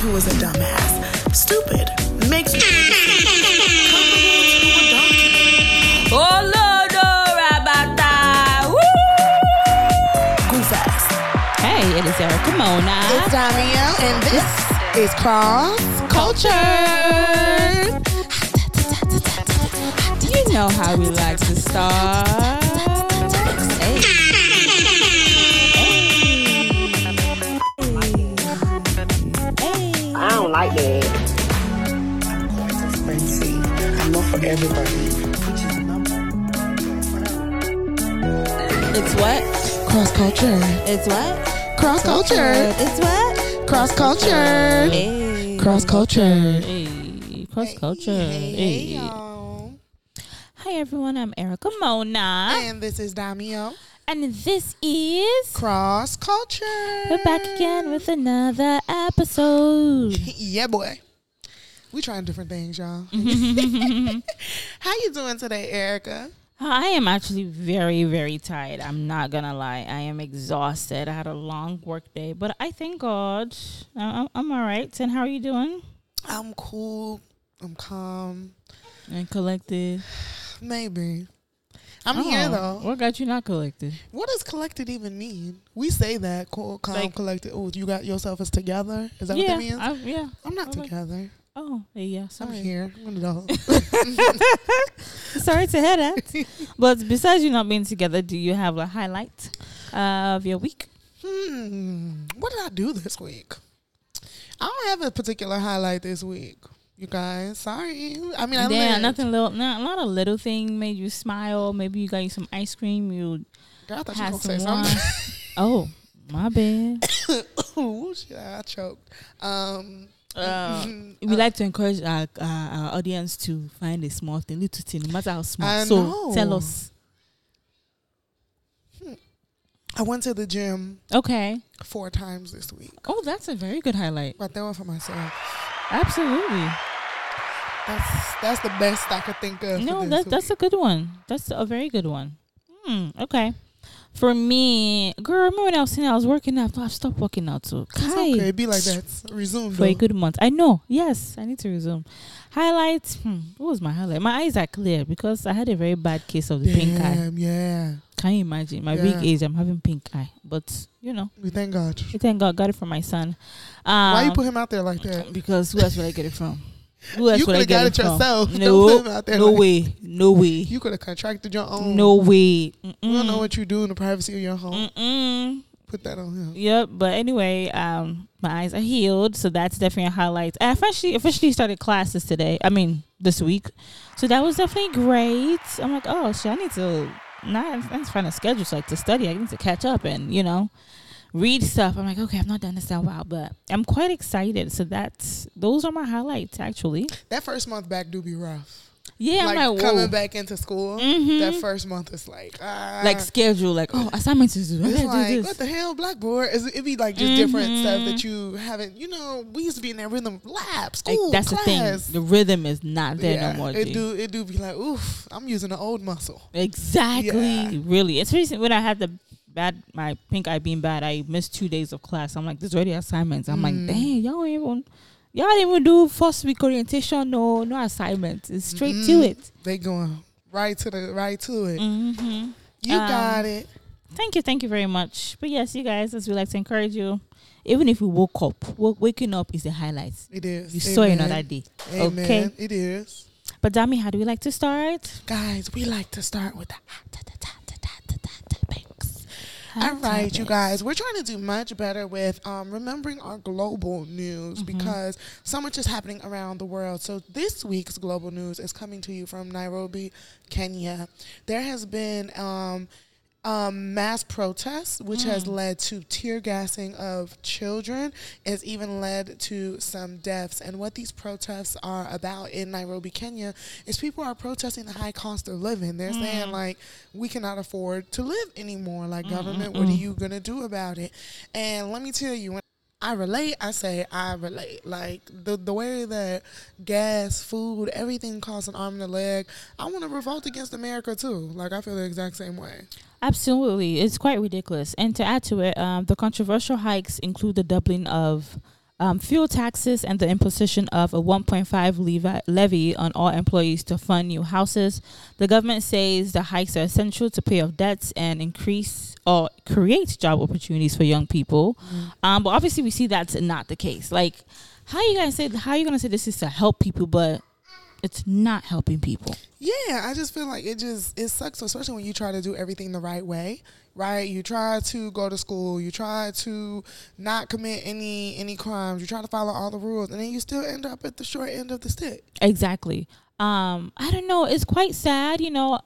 who is a dumbass. Stupid makes me comparable to a donkey. Oh Lord, oh Rabata. Woo! Goof ass. Hey, it is Erica Mona. It's Damiel, and this is Cross Culture. You know how we like to start. Like that. Fancy. I'm not for everybody. It's what? Cross Culture. It's what? Cross Culture. It's what? Cross Culture. Hey. Cross Culture. Hey. Cross culture. Hey, hey, Hey. y'all. Hi everyone, I'm Erica Mona. And this is Damio. And this is Cross Culture. We're back again with another episode. yeah, boy. We trying different things, y'all. How you doing today, Erica? I am actually very, very tired. I'm not gonna lie. I am exhausted. I had a long work day, but I thank God. I'm, I'm all right. And how are you doing? I'm cool. I'm calm. And collected. Maybe. I'm here though. What got you not collected? What does collected even mean? We say that cool, calm, Like- collected. Oh, you got yourself as together. Is that what yeah, that means? I, yeah. I'm not okay. together. Oh, yeah. Sorry. I'm here. I'm an adult. Sorry to hear that. but besides you not being together, do you have a highlight of your week? hmm. What did I do this week? I don't have a particular highlight this week. You guys, sorry. I mean, I yeah, nothing little, not, not a little thing made you smile. Maybe you got you some ice cream. You Girl, I thought you had were gonna say some wine. something. oh, my bad. Ooh, shit, I choked. Um, Uh, we like to encourage our, our, our audience to find a small thing, little thing, no matter how small. I so know. tell us. I went to the gym Okay. four times this week, Oh, that's a very good highlight. but that one for myself. Absolutely. That's that's the best I could think of. No, for that, that's a good one. That's a very good one. Hmm. Okay. For me, girl, remember when I was saying I was working out? I've stopped working out too. It's okay. Be like that. Resume for a good month. I know. Yes, I need to resume. Highlights. Hmm, what was my highlight? My eyes are clear because I had a very bad case of the pink eye. Yeah. Can you imagine? My big Yeah. age, I'm having pink eye. But you know, We thank God. We thank God, got it from my son. Um, Why you put him out there like that? Because who else would I get it from? Who else You coulda get got it, it yourself. No, no like- way, no way, You could have contracted your own. no way. You don't know what you do in the privacy of your home. Mm-mm. Put that on him. Yep, but anyway, um, my eyes are healed, so that's definitely a highlight. I officially officially started classes today. I mean, this week, so that was definitely great. I'm like, oh shit, I need to not. I'm trying to schedule so like to study. I need to catch up and you know read stuff. I'm like, okay, I've not done this in a while, but I'm quite excited. So that's those are my highlights actually. That first month back do be rough. Yeah, like, I'm like, coming whoa. back into school. Mhm. That first month is like ah, like schedule, like oh assignments to do. Like do what the hell, Blackboard? Is it be like just different stuff that you haven't? You know, we used to be in that rhythm lab, Like, school, that's class. the thing. The rhythm is not there yeah, no more. it G. do it do be like, oof, I'm using an old muscle. Exactly. Yeah. Really. It's recent when I had the bad my pink eye being bad, I missed two days of class. I'm like, this already assignments. I'm Mm. like, dang, y'all even y'all didn't even do first week orientation, no, no assignments. It's straight to Mhm. it. They going right to the right to it. Mm-hmm. You Um, got it. Thank you, thank you very much. But yes, you guys, as we like to encourage you, even if we woke up, waking up is the highlight. It is. You saw another day. Amen. Okay. It is. But Dami, how do we like to start? Guys, we like to start with the. All right, you guys, we're trying to do much better with um, remembering our global news because so much is happening around the world. So, this week's global news is coming to you from Nairobi, Kenya. There has been um, um, mass protests, which has mm. led to tear gassing of children, has even led to some deaths. And what these protests are about in Nairobi, Kenya, is people are protesting the high cost of living. They're mm. saying like, we cannot afford to live anymore. Like mm-hmm. government, what mm. are you gonna do about it? And let me tell you, when I relate. I say I relate. Like the the way that gas, food, everything costs an arm and a leg. I want to revolt against America too. Like I feel the exact same way. Absolutely, it's quite ridiculous. And to add to it, um, the controversial hikes include the doubling of um, fuel taxes and the imposition of a 1.5 levy, levy on all employees to fund new houses. The government says the hikes are essential to pay off debts and increase or create job opportunities for young people. Um, but obviously, we see that's not the case. Like, how you guys say? How you gonna say this is to help people, but it's not helping people? Yeah, I just feel like it just it sucks, especially when you try to do everything the right way, right? You try to go to school, you try to not commit any any crimes, you try to follow all the rules, and then you still end up at the short end of the stick. Exactly. Um, I don't know. It's quite sad, you know.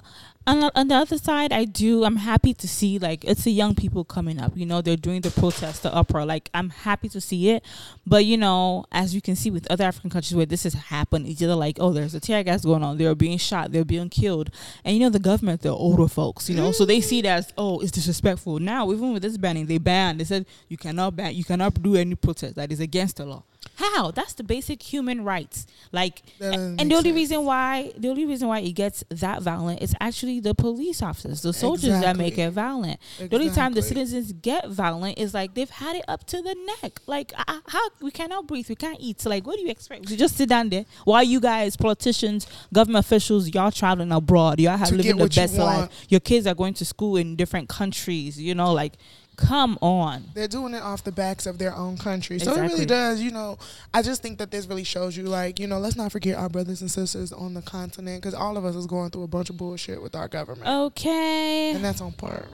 On the, on the other side, I do. I'm happy to see like it's the young people coming up. You know, they're doing the protest, the uproar. Like I'm happy to see it. But you know, as you can see with other African countries where this has happened, it's either like, oh, there's a tear gas going on. They're being shot. They're being killed. And you know, the government, they're older folks. You know, so they see that as oh, it's disrespectful. Now, even with this banning, they banned. They said you cannot ban. You cannot do any protest that is against the law. How? That's the basic human rights. Like, and, doesn't and make the only sense. reason why the only reason why it gets that violent is actually the police officers, the soldiers that make it violent. The only time the citizens get violent is like they've had it up to the neck. Like, uh, how we cannot breathe, we can't eat. So, like, what do you expect? We just sit down there while you guys, politicians, government officials, y'all traveling abroad, y'all have To living the best life. Your kids are going to school in different countries. You know, like, come on. They're doing it off the backs of their own country. So it really does, you know. I just think that this really shows you, like, you know, let's not forget our brothers and sisters on the continent because all of us is going through a bunch of bullshit with our government. Okay. And that's on par.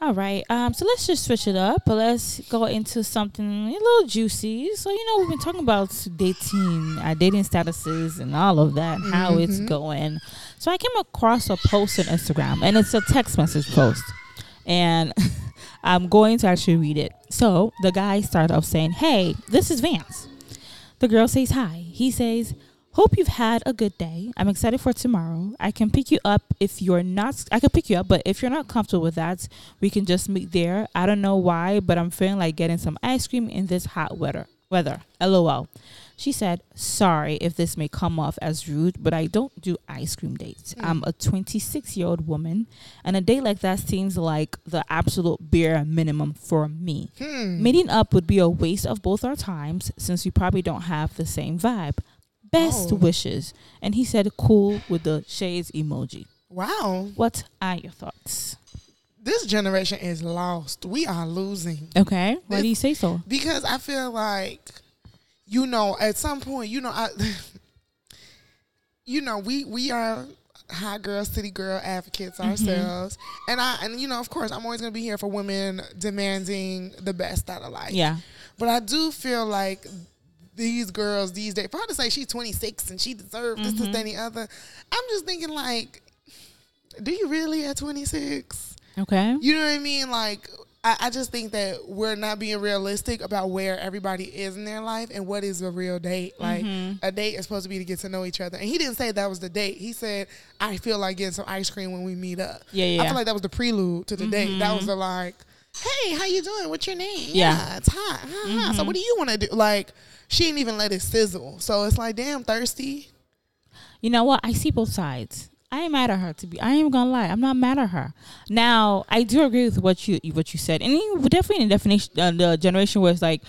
All right. Um, so let's just switch it up. But let's go into something a little juicy. So you know we've been talking about dating, our dating statuses, and all of that, and how it's Mhm. going. So I came across a post on Instagram, and it's a text message post, and I'm going to actually read it. So the guy starts off saying, "Hey, this is Vance." The girl says hi. He says, Hope you've had a good day. I'm excited for tomorrow. I can pick you up if you're not I can pick you up, but if you're not comfortable with that, we can just meet there. I don't know why, but I'm feeling like getting some ice cream in this hot weather. Weather. LOL. She said, Sorry if this may come off as rude, but I don't do ice cream dates. Mm. I'm a 26 year old woman, and a date like that seems like the absolute bare minimum for me. Hmm. Meeting up would be a waste of both our times since we probably don't have the same vibe. Best Oh. wishes. And he said cool with the shades emoji. Wow. What are your thoughts? This generation is lost. We are losing. Okay. Why This- do you say so? because I feel like, you know, at some point, you know, I, you know, we we are high girl, city girl advocates Mm-hmm. ourselves, and I and you know, of course, I'm always gonna be here for women demanding the best out of life. Yeah. but I do feel like. These girls these days, for her to say she's 26 and she deserves this, this, that, and the other, I'm just thinking like, do you really at 26? Okay. You know what I mean? Like, I, I just think that we're not being realistic about where everybody is in their life and what is a real date. Like, Mhm. a date is supposed to be to get to know each other. And he didn't say that was the date. He said, I feel like getting some ice cream when we meet up. Yeah, yeah. I feel like that was the prelude to the date. That Mhm. was the like, hey, how you doing? What's your name? Yeah. it's hot. Huh, So Mhm. what do you want to do? Like, she didn't even let it sizzle. So it's like, damn, thirsty. you know what? I see both sides. I ain't mad at her to be. I ain't gonna lie. I'm not mad at her. Now I do agree with what you what you said, and you definitely in the definition uh, the generation where it's like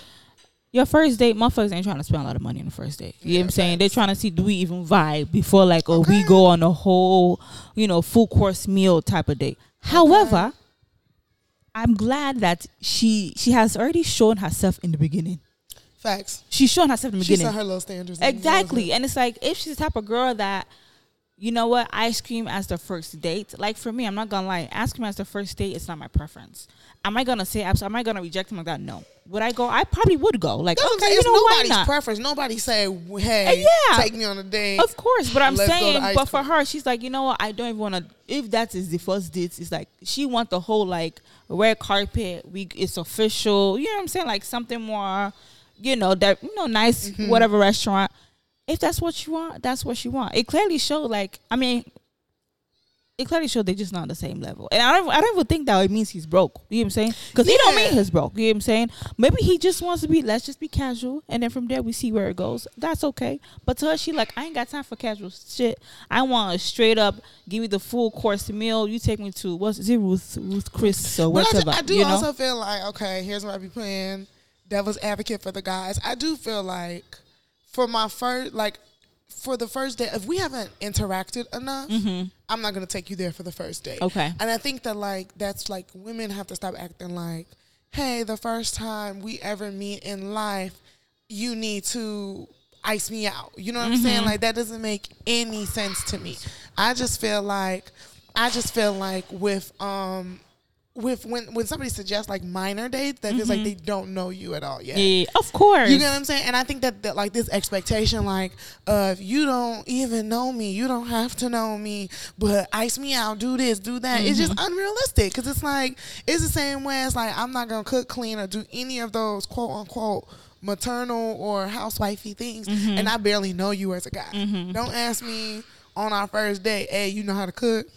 your first date, motherfuckers ain't trying to spend a lot of money on the first date. You know what I'm Yeah, saying? They're trying to see do we even vibe before like oh we go on a whole you know full course meal type of date. However, I'm glad that she she has already shown herself in the beginning. Facts. She's shown herself in the She beginning. set her little standards. Exactly. And it's like if she's the type of girl that, you know what, ice cream as the first date. Like for me, I'm not gonna lie, ice cream as the first date is not my preference. Am I gonna say absolutely? Am I gonna reject him like that? No. Would I go? I probably would go. Like okay, saying. you It's know why nobody's preference. Nobody say, "Hey, yeah. take me on a date." Of course, but I'm Let's saying, but for her, she's like, you know what? I don't even want to. If that is the first date, it's like she want the whole like red carpet. We it's official. You know what I'm saying? Like something more, you know, that you know, nice Mhm. whatever restaurant. If that's what you want, that's what you want. It clearly showed. Like, I mean, it clearly showed they're just not on the same level. And I don't, I don't even think that it means he's broke. You know what I'm saying? Because he don't mean he's broke. You know what I'm saying? Maybe he just wants to be. Let's just be casual, and then from there we see where it goes. That's okay. But to her, she like, I ain't got time for casual shit. I want a straight up, give me the full course meal. You take me to what's it Ruth Ruth Chris or But I. I do you know? also feel like, okay, here's what I be playing. devil's advocate for the guys. I do feel like for my first, like for the first day, if we haven't interacted enough, I'm not gonna take you there for the first day. Mm-hmm. Okay. And I think that like that's like women have to stop acting like, hey, the first time we ever meet in life, you need to ice me out. You know what I'm Mm-hmm. saying? Like that doesn't make any sense to me. I just feel like I just feel like with um with when when somebody suggests like minor dates, that feels like they don't know you at all yet. Mm-hmm. Yeah, of course. You get what I'm saying? And I think that, that like this expectation, like, uh, if you don't even know me, you don't have to know me, but ice me out, do this, do that. It's just Mm-hmm. unrealistic because it's like it's the same way as like I'm not gonna cook, clean, or do any of those quote unquote maternal or housewifey things, Mm-hmm. and I barely know you as a guy. Don't ask me on our first date, hey, you know how to cook?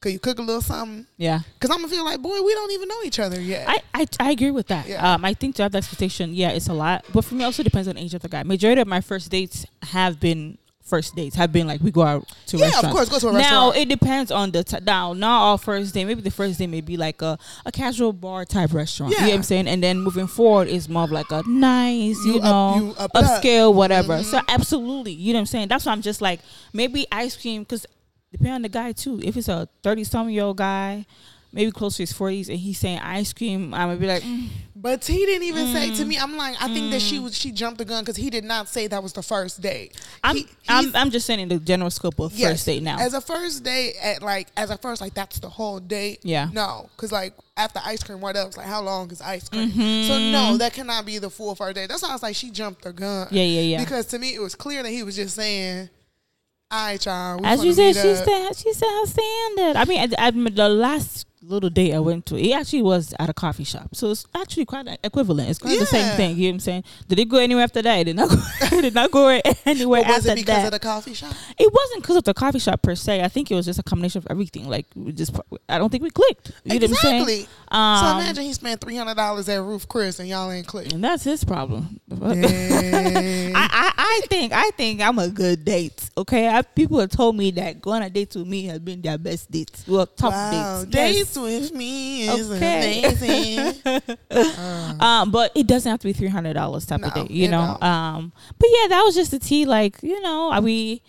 Could you cook a little something? yeah. Because I'm gonna feel like, boy, we don't even know each other yet. I, I, I agree with that. Yeah. Um, I think to have the expectation, yeah, it's a lot. But for me, also depends on the age of the guy. Majority of my first dates have been first dates. Have been like we go out to a Yeah, of course, go to a Now it depends on the t- now. Not all first day. Maybe the first day may be like a, a casual bar type restaurant. You know what Yeah. I'm saying? And then moving forward is more of like a nice, you, You up- know, you up it up. upscale, whatever. Mhm. So absolutely, you know what I'm saying? That's why I'm just like maybe ice cream because depending on the guy too. If it's a thirty some year old guy. Maybe close to his forties, and he's saying ice cream. I'm gonna be like, mm, But he didn't even say Mm. to me. I'm like, I think that she was she jumped the gun because he did not say that was the first date. I'm, He- I'm, I'm just saying in the general scope of yes, first date now. As a first date, at like as a first, like that's the whole date. Yeah. No, because like after ice cream, what else? Like how long is ice cream? Mm-hmm. So no, that cannot be the full first date. That's why I was like, she jumped the gun. Yeah, yeah, yeah. Because to me, it was clear that he was just saying, "All right, y'all." As you said, she said she said her standard. I mean, I, I, the last little date I went to, it actually was at a coffee shop, so it's actually quite equivalent. It's quite the same thing. You know what I'm saying? Did it go anywhere after that? It did not go. it did not go anywhere But was it because that. of the coffee shop? it wasn't because of the coffee shop per se. I think it was just a combination of everything. Like we just, I don't think we clicked. You know what I'm saying? exactly. Um, so imagine he spent three hundred dollars at Ruth Chris and y'all ain't clicked. and that's his problem. I, I, I think I think I'm a good date. Okay, I, people have told me that going on a dates with me has been their best dates. Well, top wow, dates. dates Yes. with me is Okay. amazing. Uh, Um, but it doesn't have to be three hundred dollars type of No, date, you know. don't. Um, but yeah, that was just the tea. Like, you know, are we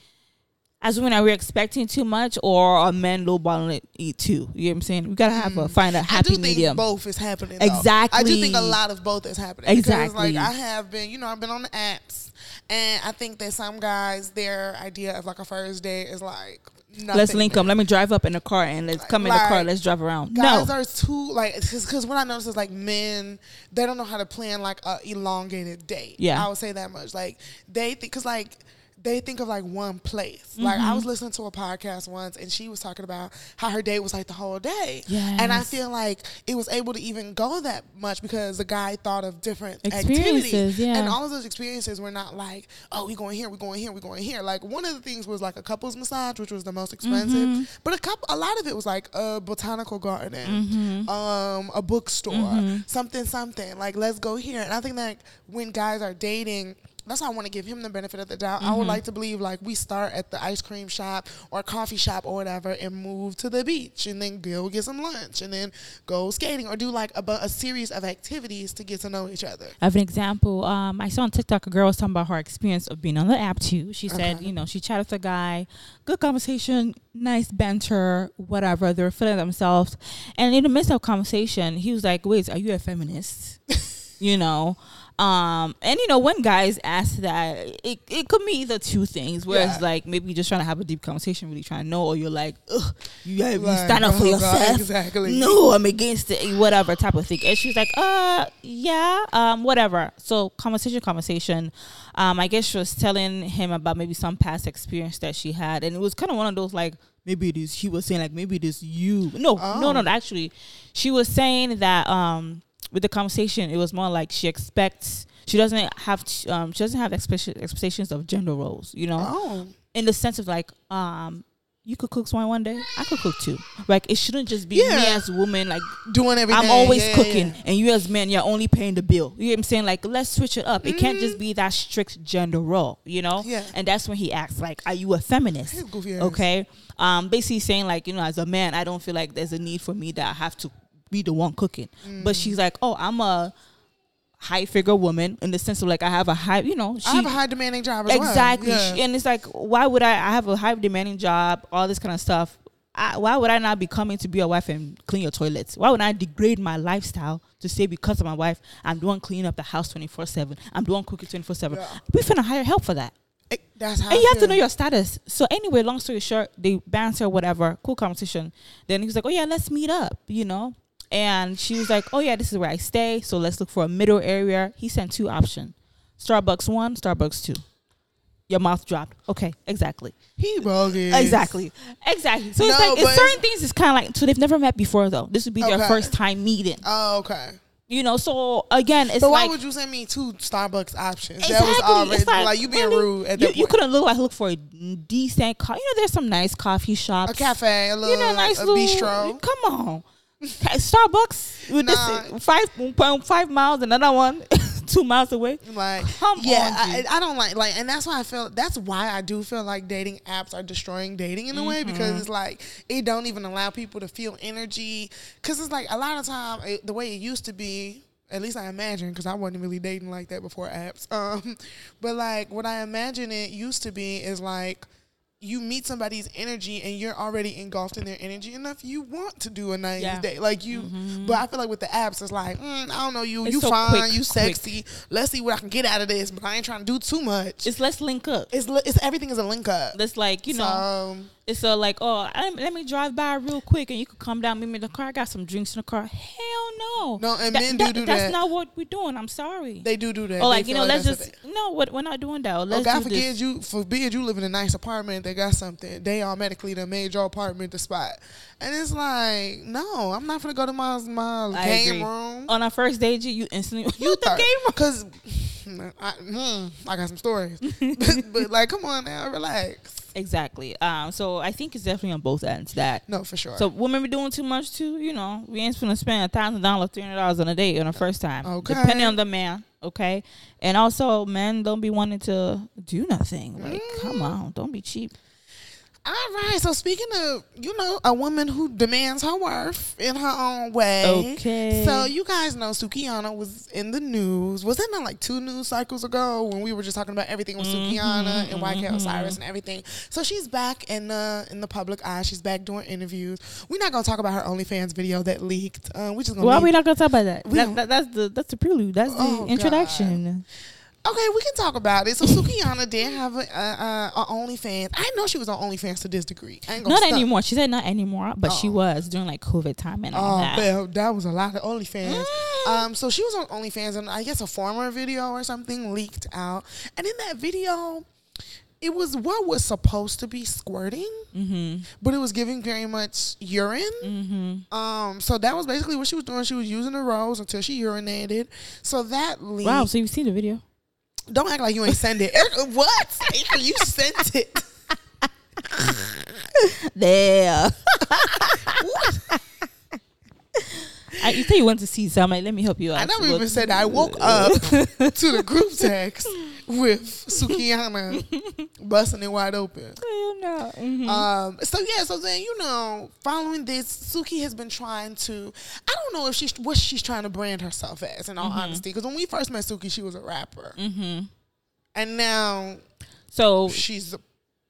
as women are we expecting too much, or are men lowballing it too? You know what I'm saying? We gotta have a find a Mm. I happy do think medium. both is happening. though. Exactly. I do think a lot of both is happening. Exactly. Because, like I have been, you know, I've been on the apps, and I think that some guys, their idea of like a first date is like nothing. Let's link them. Let me drive up in the car and let's come in the car. Let's drive around. Guys no, are too like because what I notice is like men they don't know how to plan like a elongated date. Yeah. I would say that much. Like they think because like they think of like one place. Like I Mm-hmm. was listening to a podcast once and she was talking about how her date was like the whole day. And I feel like it was able to even go that much because the guy thought of different activities. yeah. And all of those experiences were not like, oh, we going here, we going here, we going here. Like one of the things was like a couples massage, which was the most expensive. Mm-hmm. But a couple a lot of it was like a botanical garden, Mm-hmm. um, a bookstore, something, something. Like let's go here. And I think that when guys are dating, that's why I want to give him the benefit of the doubt. Mm-hmm. I would like to believe like we start at the ice cream shop or coffee shop or whatever and move to the beach and then go get some lunch and then go skating or do like a, a series of activities to get to know each other. I have an example. Um, I saw on TikTok a girl was talking about her experience of being on the app too. She said, Okay. you know, she chatted with a guy, good conversation, nice banter, whatever. They were feeling themselves, and in the midst of conversation, he was like, "Wait, are you a feminist?" you know. Um, and you know, when guys ask that, it, it could mean either two things. Where it's like maybe you're just trying to have a deep conversation, really trying to know, or you're like, Ugh, you gotta Like, stand up for oh, God, yourself. exactly. No, I'm against it, whatever type of thing. And she's like, uh, yeah, um, whatever. So conversation, conversation. Um, I guess she was telling him about maybe some past experience that she had, and it was kind of one of those like maybe it is. He was saying like maybe it is you. No, no, Oh. no. Actually, she was saying that um, with the conversation, it was more like she expects. She doesn't have um, she doesn't have expecta- expectations of gender roles, you know Oh, in the sense of like um you could cook swine one day i could cook too like it shouldn't just be me Yeah. as a woman like doing everything. i'm always Yeah, cooking yeah. and you as men you're only paying the bill you know what i'm saying like let's switch it up it can't just be that strict gender role you know Mm-hmm. Yeah. and that's when he asks like are you a feminist His goofy ass. okay um basically saying like you know as a man i don't feel like there's a need for me that i have to be the one cooking Mm. but she's like oh i'm a high figure woman in the sense of like I have a high, you know, she, I have a high demanding job as exactly. well. Yeah. She- and it's like, why would I? I have a high demanding job, all this kind of stuff. I, why would I not be coming to be your wife and clean your toilets? Why would I degrade my lifestyle to say because of my wife, I'm doing cleaning up the house twenty four seven, I'm doing cooking twenty four seven. Yeah. We finna hire help for that, It- that's how. and you have to know your status. So anyway, long story short, they banter whatever, cool conversation. Then he's like, oh yeah, let's meet up, you know. And she was like, oh yeah, this is where I stay, so let's look for a middle area. He sent two options: Starbucks one, Starbucks two. Your mouth dropped. Okay, exactly. He bogus. Exactly. Exactly. So it's like it's certain things is kind of like so they've never met before though. This would be their Okay. first time meeting. Oh, okay. You know, so again, it's But why like would you send me two Starbucks options? exactly. That was already it's like, you being really? rude at You, that you point. couldn't look like look for a decent coffee. You know, there's some nice coffee shops. a cafe, a little, You know, nice a little bistro. Come on, Starbucks with Nah. this five point five miles, another one two miles away. Like, Come yeah, on, I. I don't like like, and that's why I feel. That's why I do feel like dating apps are destroying dating in a way Mm-hmm. because it's like it don't even allow people to feel energy. Because it's like a lot of time it, the way it used to be. At least I imagine, because I wasn't really dating like that before apps. Um, but like what I imagine it used to be is like you meet somebody's energy and you're already engulfed in their energy enough. You want to do a nice Yeah. day, like you. But I feel like with the apps, it's like mm, I don't know you. It's you so fine, quick, you quick. sexy. Let's see what I can get out of this. But I ain't trying to do too much. It's let's link up. It's it's everything is a link up. That's like you know. So, It's a like, oh, I, let me drive by real quick, and you could come down, meet me in the car. I got some drinks in the car. Hell no. No, and men do do That's that. not what we're doing. I'm sorry. they do do that. or like They you feel know, let's that's just what they- no. What we're not doing that. Oh, Let's God do forbid this. you forbid you live in a nice apartment. They got something. They automatically done made your apartment the spot, and it's like, no, I'm not gonna go to my my I game agree. room. On our first date, you, you instantly You the game room. because I, mm, I got some stories, but, but like, come on now, relax. Exactly. Um. So I think it's definitely on both ends that. No, for sure. So women be doing too much too. You know, we ain't gonna spend a thousand dollars, three hundred dollars on a date on the first time. Okay. Depending on the man. Okay. And also, men don't be wanting to do nothing. Like, come Mm. on, don't be cheap. All right. So speaking of, you know, a woman who demands her worth in her own way. Okay. So you guys know Sukihana was in the news. Was it not like two news cycles ago when we were just talking about everything with Mm-hmm, Sukihana and YK Osiris and everything? So she's back in the in the public eye. She's back doing interviews. We're not gonna talk about her OnlyFans video that leaked. Um, we just gonna Why are we not gonna talk about that? That- that- that's the that's the prelude. That's the Oh, introduction. Okay, we can talk about it. So Sukihana did have a, a, a, OnlyFans. I know she was on OnlyFans to this degree. I ain't Not stunt. anymore. She said not anymore, but she Oh. was during like COVID time and all Oh, that. well, that was a lot of OnlyFans. Mm. Um, so she was on OnlyFans, and I guess a former video or something leaked out. And in that video, it was what was supposed to be squirting, Mm-hmm. but it was giving very much urine. Mm-hmm. Um, so that was basically what she was doing. She was using the rose until she urinated. So that leaked. Wow. So you've seen the video? Don't act like you ain't send it. What? you sent it. There. I, you say you want to see some. Like, let me help you out. I never So even said that. I woke up to the group text with Sukihana busting it wide open. Hell no. Mhm. Um, so yeah, so then you know, following this, Suki has been trying to. I don't know if she's what she's trying to brand herself as. In all honesty, because when we first met Suki, she was a rapper, Mhm. and now So she's a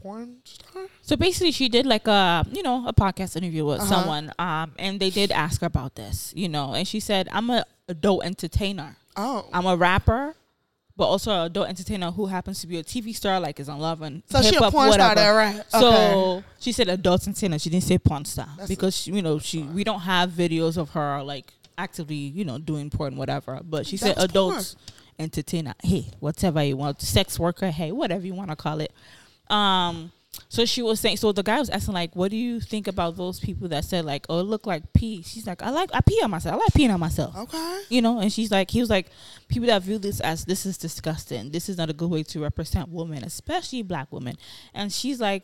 porn star. So basically, she did like a you know a podcast interview with Uh-huh. someone, um, and they did ask her about this, you know, and she said, "I'm a adult entertainer. Oh, I'm a rapper, but also an adult entertainer who happens to be a TV star, like is on Love and so she a porn star whatever." that rap. So she said adult entertainer. She didn't say porn star That's because she, you know she we don't have videos of her like actively you know doing porn whatever. But she said That's adult entertainer. Hey, whatever you want, sex worker. Hey, whatever you want to call it. Um. So she was saying. So the guy was asking like, "What do you think about those people that said like, oh, it look like pee?" She's like, "I like I pee on myself. I like peeing on myself." Okay. You know, and she's like, he was like, people that view this as this is disgusting. This is not a good way to represent women, especially black women. And she's like,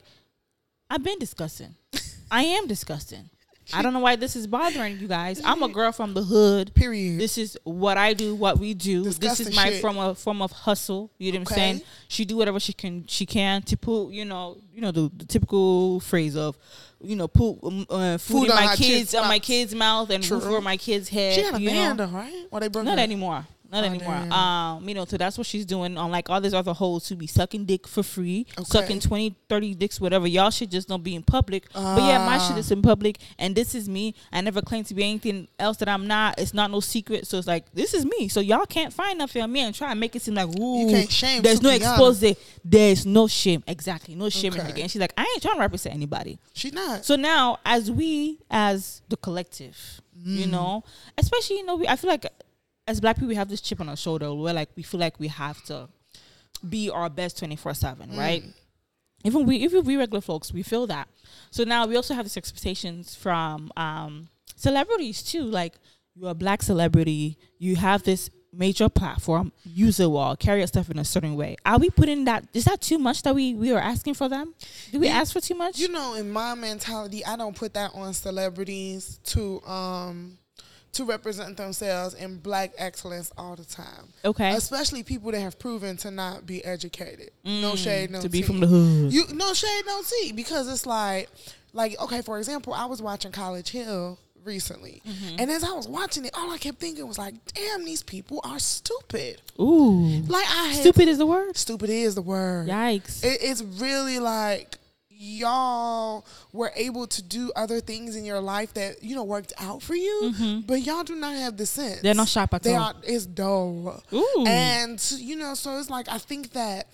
I've been disgusting. I am disgusting. I don't know why this is bothering you guys. I'm a girl from the hood. Period. This is what I do, what we do. this is my shit. form of form of hustle. You know what I'm saying? She do whatever she can she can to put, you know, you know the, the typical phrase of, you know, put um, uh, food, Food in my kids kids' on my kids' mouth and True. roof over my kids' head. she had a know? band though, right? Or they broke Not anymore. Not Oh, anymore. damn. Um, you know, so that's what she's doing. on like all these other hoes who be sucking dick for free, Okay. sucking 20, 30 dicks, whatever. Y'all should just don't be in public. but yeah, my shit Ah. is in public, and this is me. I never claim to be anything else that I'm not. It's not no secret. So it's like this is me. So y'all can't find nothing on me and try and make it seem like ooh, You can't shame There's no expose. There's no shame. Exactly, no shame in her Okay. game. She's like, I ain't trying to represent anybody. She's not. So now, as we, as the collective, you Mm. know, especially you know, we, I feel like as black people, we have this chip on our shoulder where like we feel like we have to be our best twenty four seven, Mm. right? Even we, even we regular folks, we feel that. So now we also have these expectations from um, celebrities too. Like you're a black celebrity, you have this major platform, use it well, carry your stuff in a certain way. Are we putting that? Is that too much that we we are asking for them? Do we ask for too much? You know, in my mentality, I don't put that on celebrities to um to represent themselves in black excellence all the time. okay. Especially people that have proven to not be educated. no shade, no Mm, to be from the hood. You no shade, no tea. Because it's like like, okay, for example, I was watching College Hill recently. Mm-hmm. And as I was watching it, all I kept thinking was like, damn, these people are stupid. Ooh. Like I had Stupid is the word. stupid is the word. Yikes. It, it's really like y'all were able to do other things in your life that you know worked out for you, but y'all do not have the sense. Mm-hmm. They're not sharp at They all. are. It's dull. Ooh. And you know, so it's like I think that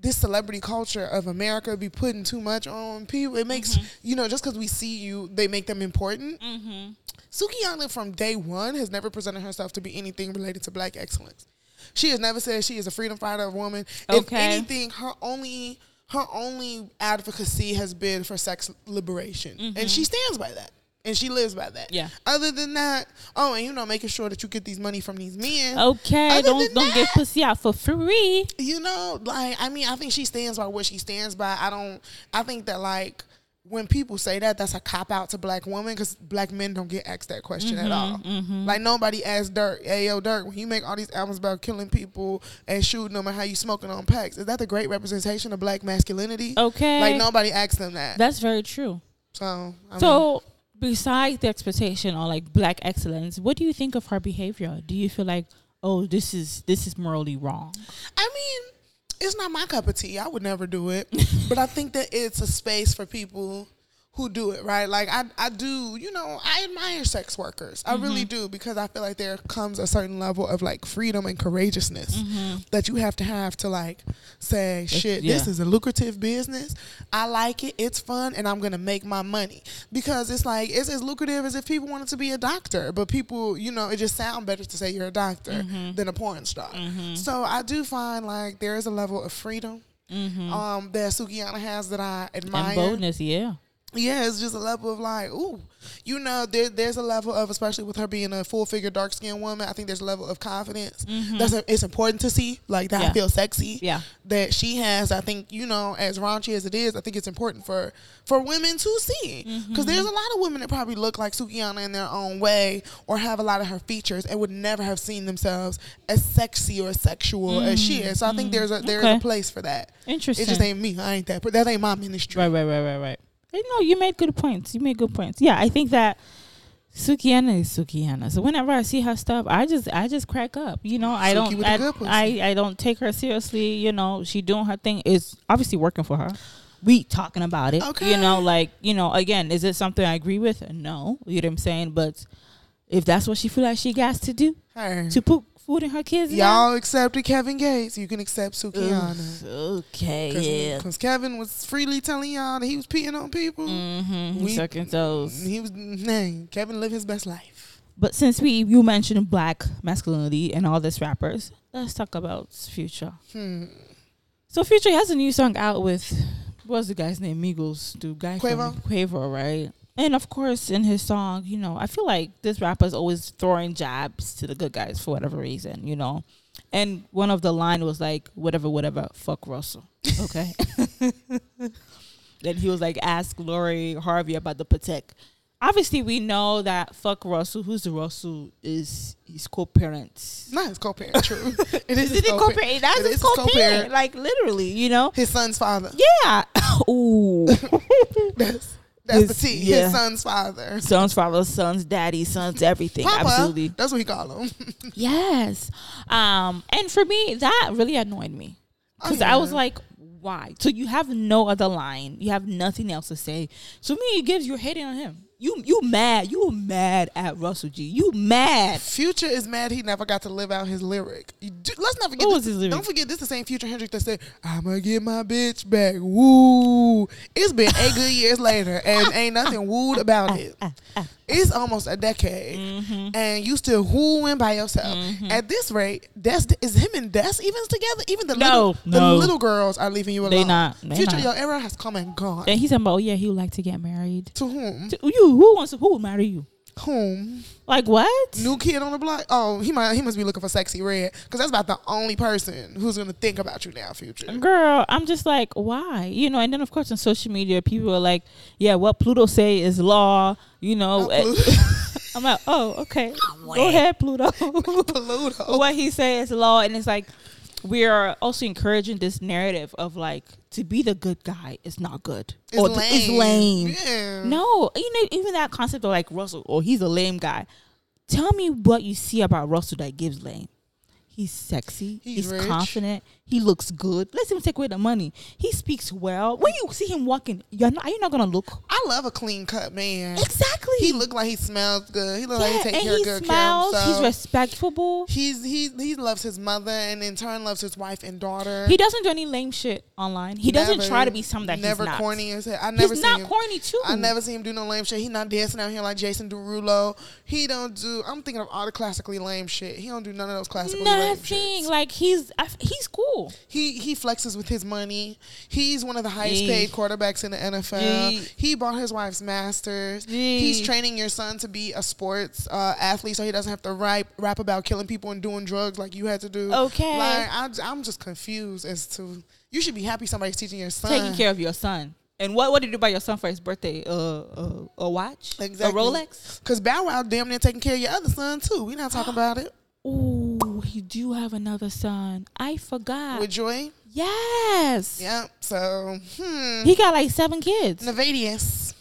this celebrity culture of America be putting too much on people. It makes Mm-hmm. you know just because we see you, they make them important. mm-hmm. Sukihana from day one has never presented herself to be anything related to black excellence. She has never said she is a freedom fighter of woman. If anything, her only her only advocacy has been for sex liberation, and she stands by that. And she lives by that. Mm-hmm. Yeah. Other than that, oh, and you know, making sure that you get these money from these men. Okay, Other don't don't get pussy out for free. You know, like I mean, I think she stands by what she stands by. I don't. I think that like when people say that, that's a cop out to black women because black men don't get asked that question at mm-hmm, all. Mm-hmm. Like nobody asked Durk, "Hey yo, Durk, when you make all these albums about killing people and shooting them and how you smoking on packs, is that the great representation of black masculinity?" Okay, Like nobody asked them that. that's very true. so, I mean, So, besides the expectation or like black excellence, what do you think of her behavior? Do you feel like, oh, this is this is morally wrong? I mean, it's not my cup of tea. I would never do it. but I think that it's a space for people who do it, right? Like I I do, you know, I admire sex workers. I really Mm-hmm. do because I feel like there comes a certain level of like freedom and courageousness that you have to have to like say, shit, this is a lucrative business. I like it. It's fun and I'm going to make my money. Because it's like it's as lucrative as if people wanted to be a doctor, but people, you know, it just sound better to say you're a doctor Mm-hmm. than a porn star. So I do find like there is a level of freedom um, that Sukihana has that I admire. Mm-hmm. And boldness, yeah. Yeah, it's just a level of like, ooh, you know, there, there's a level of, especially with her being a full figure dark skinned woman, I think there's a level of confidence that's a, it's important to see, like that I Mm-hmm. Yeah. feel sexy. Yeah. that she has. I think you know, as raunchy as it is, I think it's important for for women to see Mm-hmm. because there's a lot of women that probably look like Sukihana in their own way or have a lot of her features and would never have seen themselves as sexy or sexual as she is. So I think there's a there's Mm-hmm. Okay. a place for that. Interesting. It just ain't me. I ain't that. That ain't my ministry. Right, right, right, right, right. Know, you made good points. You made good points. Yeah, I think that Sukihana is Sukihana. So whenever I see her stuff, I just I just crack up. You know, I Suki don't I. I I don't take her seriously. You know, she doing her thing. Is obviously working for her. We talking about it. Okay. You know, like you know, again, is it something I agree with? No. You know what I'm saying? But if that's what she feel like she got to do Hey. to put food in her kids, Y'all accepted Kevin Gates. You can accept Sukihana. ugh, okay, yeah. Because Kevin was freely telling y'all that he was peeing on people. Mm-hmm. We- Sucking toes. He was, dang, Kevin lived his best life. But since we you mentioned black masculinity and all this rappers, let's talk about Future. Hmm. So Future has a new song out with what's the guy's name? Migos, the guy Quavo? from Quavo, right? And of course, in his song, you know, I feel like this rapper's always throwing jabs to the good guys for whatever reason, you know. And one of the line was like, "Whatever, whatever, fuck Russell." Okay. then he was like, "Ask Lori Harvey about the Patek." Obviously, we know that fuck Russell. Who's the Russell? Is his co-parents? Not his co-parent, true. it is Is his it co-parent. co-parent? That's It is his co-parent. co-parent. Like literally, you know. His son's father. Yeah. Ooh. That's That's His- the T. yeah. His son's father. Son's father, son's daddy, son's everything. Papa. Absolutely. That's what he call him. Yes. Um, and for me, that really annoyed me Oh, because I was like, why? So you have no other line. You have nothing else to say. So me, it gives you hating on him. You you mad. You mad at Russell G. You mad. Future is mad he never got to live out his lyric. You do- let's not forget. What this, was his lyric? Don't forget this is the same Future Hendrix that said, "I'ma get my bitch back." Woo! It's been eight good years later, and ain't nothing wooed about it. Ah, ah, ah, It's almost a decade, Mm-hmm. and you still wooing by yourself. At this rate, that's is him and Des even together. Even the No, little, the little girls are leaving you alone. They not. They Future, not. your era has come and gone. And he's talking about, oh yeah, he would like to get married. to whom? To you, who wants to, who would marry you? Whom? Like what? New kid on the block. Oh, he might. He must be looking for Sexyy Red because that's about the only person who's gonna think about you now, future. Girl, I'm just like, why? You know, and then of course on social media, people are like, yeah, what Pluto say is law. You know, Not eh, I'm like, oh, okay, go ahead, Pluto. Pluto. what he say is law, and it's like we are also encouraging this narrative of like to be the good guy is not good It's or th- it's lame. Yeah. No, you know, even that concept of like Russell, or he's a lame guy. Tell me what you see about Russell that gives lame. He's sexy. He's He's, confident. He looks good. Let's even take away the money. He speaks well. When you see him walking, you're not. Are you not gonna look? I love a clean cut man. Exactly. He look like he smells good. He look like yeah, he take care of good smiles. care of He's respectful. He's he he loves his mother and in turn loves his wife and daughter. He doesn't do any lame shit online. He doesn't try to be something that never he's not. corny as hell. I never he's not him. corny too. I never see him do no lame shit. He not dancing out here like Jason Derulo. He don't do. I'm thinking of all the classically lame shit. He don't do none of those classically lame Nothing. Like he's I he's cool. He he flexes with his money. He's one of the highest paid quarterbacks in the NFL. He bought his wife's masters. He's training your son to be a sports uh, athlete, so he doesn't have to rap rap about killing people and doing drugs like you had to do. Okay. Like I, I'm just confused as to. You should be happy somebody's teaching your son. Taking care of your son. And what what did you buy your son for his birthday? Uh, uh a watch, Exactly. a Rolex. Cause Bow Wow damn near taking care of your other son too. We not talking about it. Oh, he do have another son. I forgot. With Joie. yes. Yep. So hmm. He got like seven kids. Nayvadius.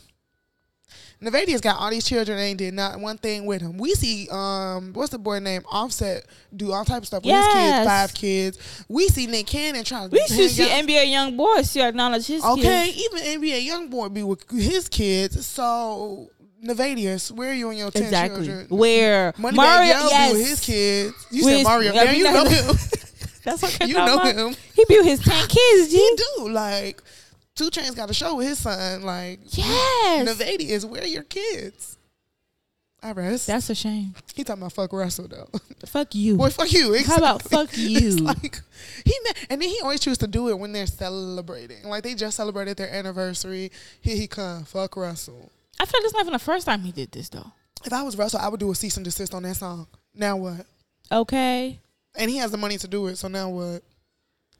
Nayvadius got all these children and ain't did not one thing with him. We see um what's the boy name? Offset do all type of stuff with his kids, five kids. We see Nick Cannon trying to We should see out- NBA YoungBoy to acknowledge his kids. Okay, kids. even NBA YoungBoy be with his kids. So Nayvadius, where are you and your ten Exactly. children? Where Moneybag Mario? Yes. with his kids. You With- said Mario. Yeah, you know him. That's okay. you know him. He with his ten kids. G. He do like 2 Chainz got a show with his son. Like Yes. Nayvadius, where are your kids? I rest. That's a shame. he talking about fuck Russell though. Fuck you. Boy, fuck you. How about fuck you? It's like he and then he always chooses to do it when they're celebrating. Like they just celebrated their anniversary. Here he come. Fuck Russell. I feel like it's not even the first time he did this though. If I was Russell, I would do a cease and desist on that song. Now what? Okay. And he has the money to do it. So now what?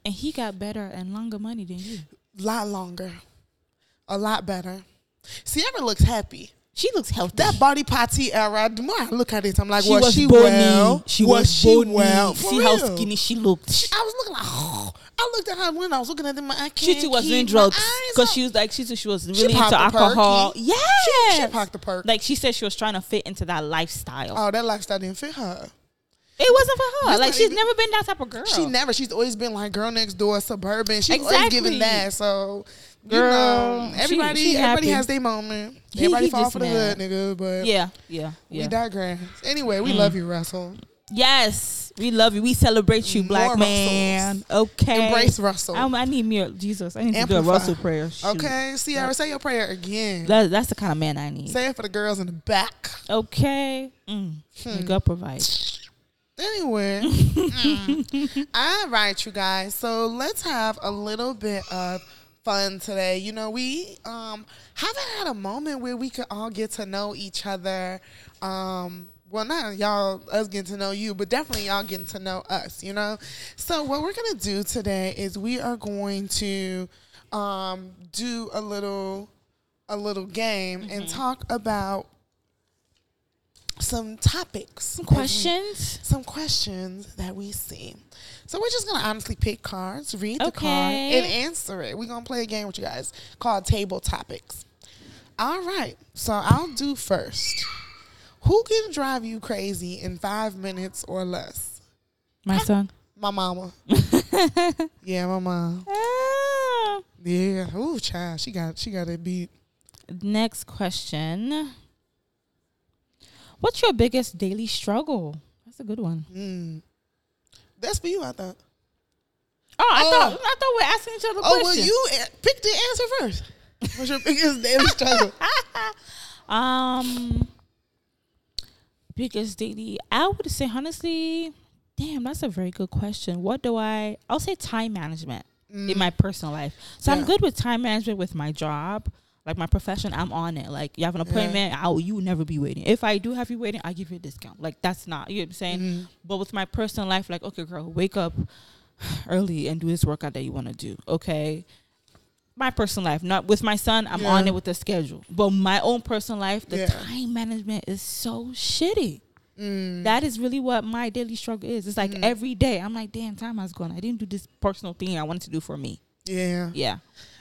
And he got better and longer money than you. A lot longer, a lot better. Ciara looks happy. She looks healthy. That body party era. The more I look at it, I'm like, she was, was she bony. well? She was, was, she bony. well? For See how skinny she looked. I was looking like, oh. I looked at her when I was looking at them. I can't She too was doing drugs because she was like she said she was really popped into alcohol. She, she popped the perk. Like she said, she was trying to fit into that lifestyle. oh, that lifestyle didn't fit her. it wasn't for her. That's Like she's even- never been that type of girl. She never. She's always been like girl next door, suburban. She's always Exactly. given that. So you Girl, know, everybody, she everybody happy. has their moment. He- everybody he fall for the mad. hood, nigga. But yeah, yeah, yeah. we digress. Anyway, we Mm. love you, Russell. Yes, we love you. We celebrate you, More black Russells. man. Okay, Embrace Russell. I'm- I need me. Jesus, I need to do a Russell prayer. Shoot. okay, Ciara, say your prayer again. That, that's the kind of man I need. Say it for the girls in the back. Okay. Mm. Hmm. God provide. Anyway, mm. all right, you guys. So let's have a little bit of fun today. You know, we um haven't had a moment where we could all get to know each other. Um, well, not y'all us getting to know you, but definitely y'all getting to know us. You know. So what we're gonna do today is we are going to um do a little a little game and talk about some topics Some we- questions. some questions that we see. So we're just gonna honestly pick cards, read the card, and answer it. We're gonna play a game with you guys called Table Topics. All right. So I'll do first. Who can drive you crazy in five minutes or less? My son. My mama. yeah, my mom. Ah. Yeah. Ooh, child. She got she got it beat. Next question. What's your biggest daily struggle? That's a good one. Mm. That's for you, I thought. Oh, I Oh. thought I thought we were asking each other Oh well, questions. you a- pick the answer first. What's your biggest daily struggle? Um, biggest daily. I would say honestly, damn, that's a very good question. What do I? I'll say time management in my personal life. So I'm Mm. Good with time management with my job. Like my profession, I'm on it. Like you have an Yeah. appointment, I'll you will never be waiting. If I do have you waiting, I give you a discount. Like that's not you know what I'm saying. Mhm. But with my personal life, like okay, girl, wake up early and do this workout that you want to do. Okay. My personal life, not with my son, I'm on it with the schedule. But my own personal life, the Yeah. time management is so shitty. Mm. That is really what my daily struggle is. It's like Mhm. every day I'm like, damn, time has gone. I didn't do this personal thing I wanted to do for me. yeah. Yeah.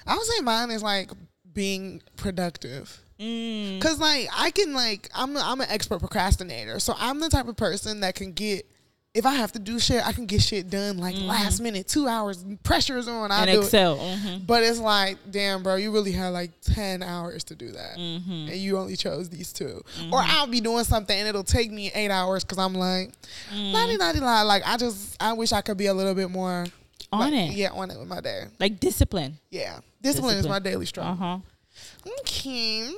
I would say mine is like being productive. Mm. Cause like I can like I'm I'm an expert procrastinator, so I'm the type of person that can get if I have to do shit, I can get shit done like last minute, two hours, pressure's on, I do it. Excel. Mm-hmm. But it's like, damn, bro, you really had like ten hours to do that, Mm-hmm. and you only chose these 2 Or I'll be doing something and it'll take me eight hours because I'm like, Mm. la di la Like I just I wish I could be a little bit more On like, it. Yeah, on it with my day. Like discipline. Yeah, discipline, is my daily struggle. Uh huh. Okay.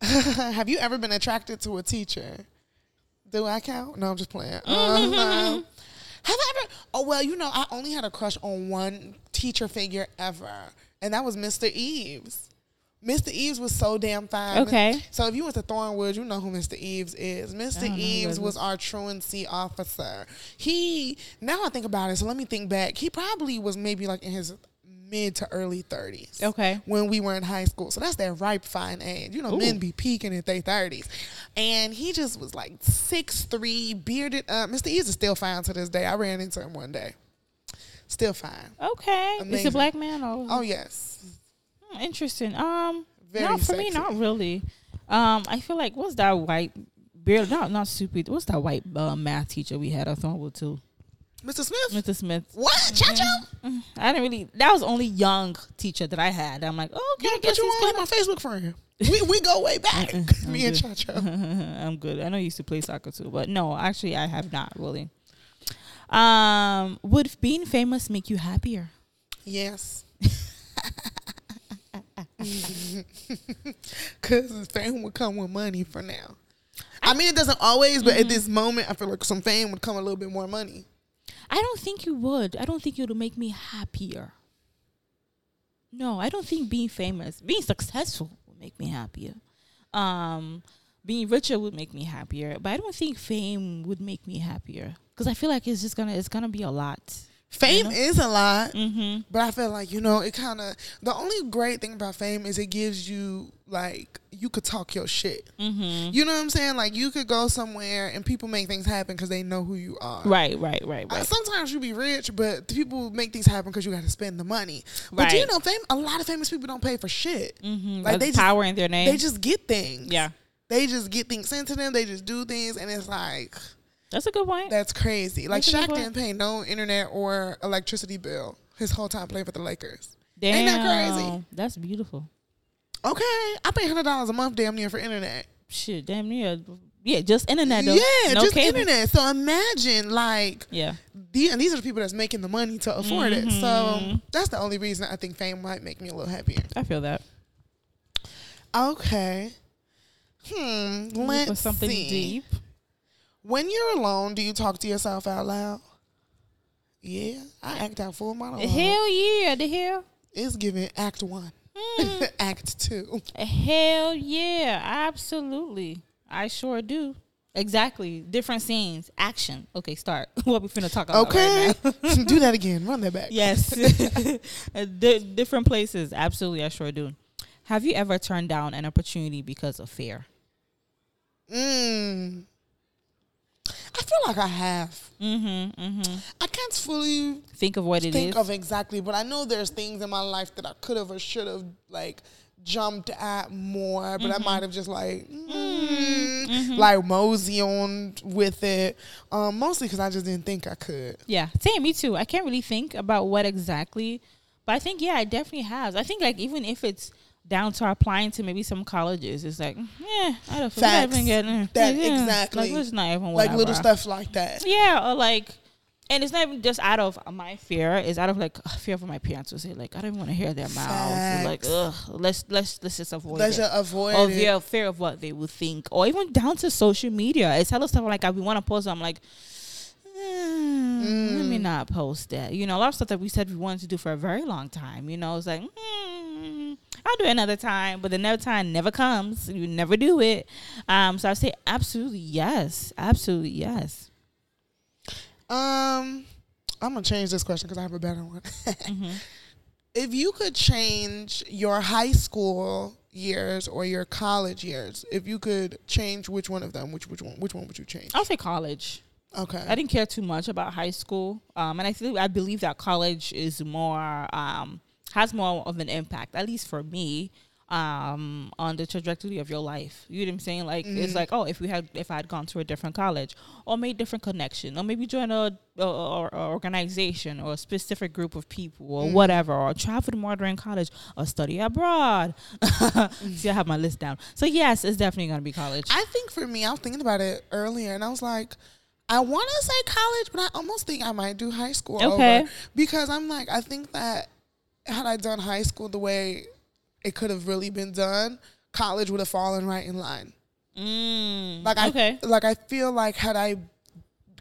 Have you ever been attracted to a teacher? Do I count? No, I'm just playing. No. Have I ever? Oh well, you know, I only had a crush on one teacher figure ever, and that was Mr. Eves. Mr. Eves was so damn fine. Okay. So if you went to Thornwood, you know who Mr. Eves is. Mr. who oh, Eves was our truancy officer. He now I think about it, so let me think back. He probably was maybe like in his mid to early thirties Okay. when we were in high school. So that's that ripe fine age. You know, Ooh. men be peaking at their thirties. And he just was like six three, bearded up. Mr. Eves is still fine to this day. I ran into him one day. Still fine. Okay. Amazing. a black man or Oh yes. Interesting. Um, Very no, for me, not really. Um, I feel like what's that white beard? Not not stupid. What's that white uh, math teacher we had at Thornwood too? Mr. Smith? Mr. Smith. What? Chacho? I didn't really. That was only young teacher that I had. I'm like, oh, okay, You I guess you on my Facebook friend. We we go way back. Me and Chacho. I'm good. I know you used to play soccer too, but no, actually, I have not really. Um, would being famous make you happier? Yes. Cause fame would come with money for now. I mean, it doesn't always, but at this moment, I feel like some fame would come a little bit more money. I don't think you would. I don't think it would make me happier. No, I don't think being famous, being successful would make me happier. Um, being richer would make me happier, but I don't think fame would make me happier because I feel like it's just gonna it's gonna be a lot. Fame know? is a lot, Mm-hmm. but I feel like you know it kind of. The only great thing about fame is it gives you like you could talk your shit. Mm-hmm. You know what I'm saying? Like you could go somewhere and people make things happen because they know who you are. Right, right, right, Uh, sometimes you be rich, but people make things happen because you got to spend the money. But you know, fame. A lot of famous people don't pay for shit. Mm-hmm. Like, Like they just- power in their name. They just get things. yeah, They just get things sent to them. They just do things, and it's like that's a good point. that's crazy. Like That's Shaq didn't pay no internet or electricity bill his whole time playing for the Lakers. Damn, ain't that crazy? That's beautiful. Okay, I pay hundred dollars a month damn near for internet. Shit, damn near. Yeah, just internet though. Yeah, no just cable. internet. So imagine like Yeah. the, and these are the people that's making the money to afford it. So Mhm. that's the only reason I think fame might make me a little happier. I feel that. Okay. Hmm. Let's something see. deep. When you're alone, do you talk to yourself out loud? Yeah, I act out full monologue. Hell yeah, the hell. It's giving Act One, Mm. Act Two. Hell yeah, absolutely. I sure do. Exactly. Different scenes. Action. Okay, start. what we finna talk about Okay, right do that again. Run that back. yes. Uh, di- different places. Absolutely, I sure do. Have you ever turned down an opportunity because of fear? Mm. I feel like I have. Mm-hmm. Mm-hmm. I can't fully Think of what it is. think of exactly, but I know there's things in my life that I could have or should have like jumped at more, but I might have just like mm, Mhm. like mosey on with it. Um, mostly because I just didn't think I could. Yeah, same. Me too. I can't really think about what exactly, but I think yeah, I definitely have. I think like even if it's down to applying to maybe some colleges, it's like yeah, I don't feel even getting That- yeah, exactly. Like it's not even Like little stuff like that. Yeah, or like, and it's not even just out of my fear. It's out of like fear for my parents to say like I don't want to hear their mouths. Like ugh, let's let's let's just avoid Let's it. just avoid Or it. fear, fear of what they would think, or even down to social media. It's hella stuff like I we want to post. I'm like, mm, let me Mm. not post that. You know, a lot of stuff that we said we wanted to do for a very long time. You know, it's like, mm, I'll do it another time, but the another time never comes. You never do it. Um, so I say absolutely yes, absolutely yes. Um, I'm gonna change this question because I have a better one. hmm if you could change your high school years or your college years, if you could change which one of them, which which one which one would you change? I'll say college. Okay. I didn't care too much about high school, um, and I feel I believe that college is more um, has more of an impact, at least for me, um, on the trajectory of your life. You know what I'm saying? Like it's Mhm. like, oh, if we had if I had gone to a different college or made different connection, or maybe joined a, a, a- a organization or a specific group of people or Mhm. whatever, or traveled more during college or study abroad. See, I have my list down. So yes, it's definitely gonna be college. I think for me, I was thinking about it earlier, and I was like, I want to say college, but I almost think I might do high school. Okay. over. because I'm like, I think that had I done high school the way it could have really been done, college would have fallen right in line. Mm, Like I, okay. like I feel like had I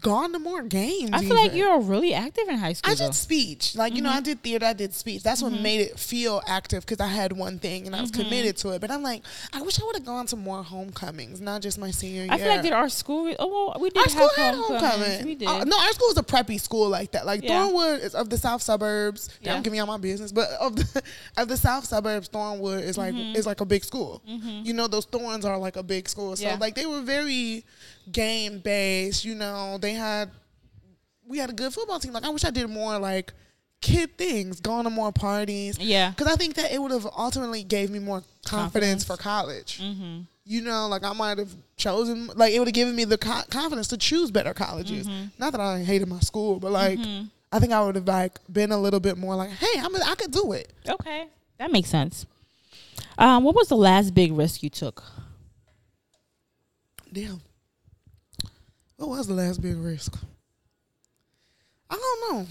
gone to more games, I feel like you're really active in high school. I though. did speech. Like, you know, I Mm-hmm. did theater, I did speech. That's what made it feel active because I had one thing and I was Mm-hmm. committed to it. But I'm like, I wish I would have gone to more homecomings, not just my senior year. I feel like did our school? Oh, well, we did our school have had homecomings. homecoming. We did. Uh, no, our school was a preppy school like that. Like Yeah. Thornwood is of the south suburbs. Yeah. I'm giving y'all my business, but of the of the south suburbs, Thornwood is like is like a big school. You know, those Thorns are like a big school. So Mm-hmm. Yeah. like they were very game based. You know, they had we had a good football team. Like I wish I did more like kid things, going to more parties. yeah. Because I think that it would have ultimately gave me more confidence, Confidence. for college. Mm-hmm. You know, like I might have chosen, like it would have given me the co- confidence to choose better colleges. Mm-hmm. Not that I hated my school, but like I think I would have like been a little bit more like, hey, I'm a, I could do it. Okay, that makes sense. Um, what was the last big risk you took? Damn. What was the last big risk? I don't know.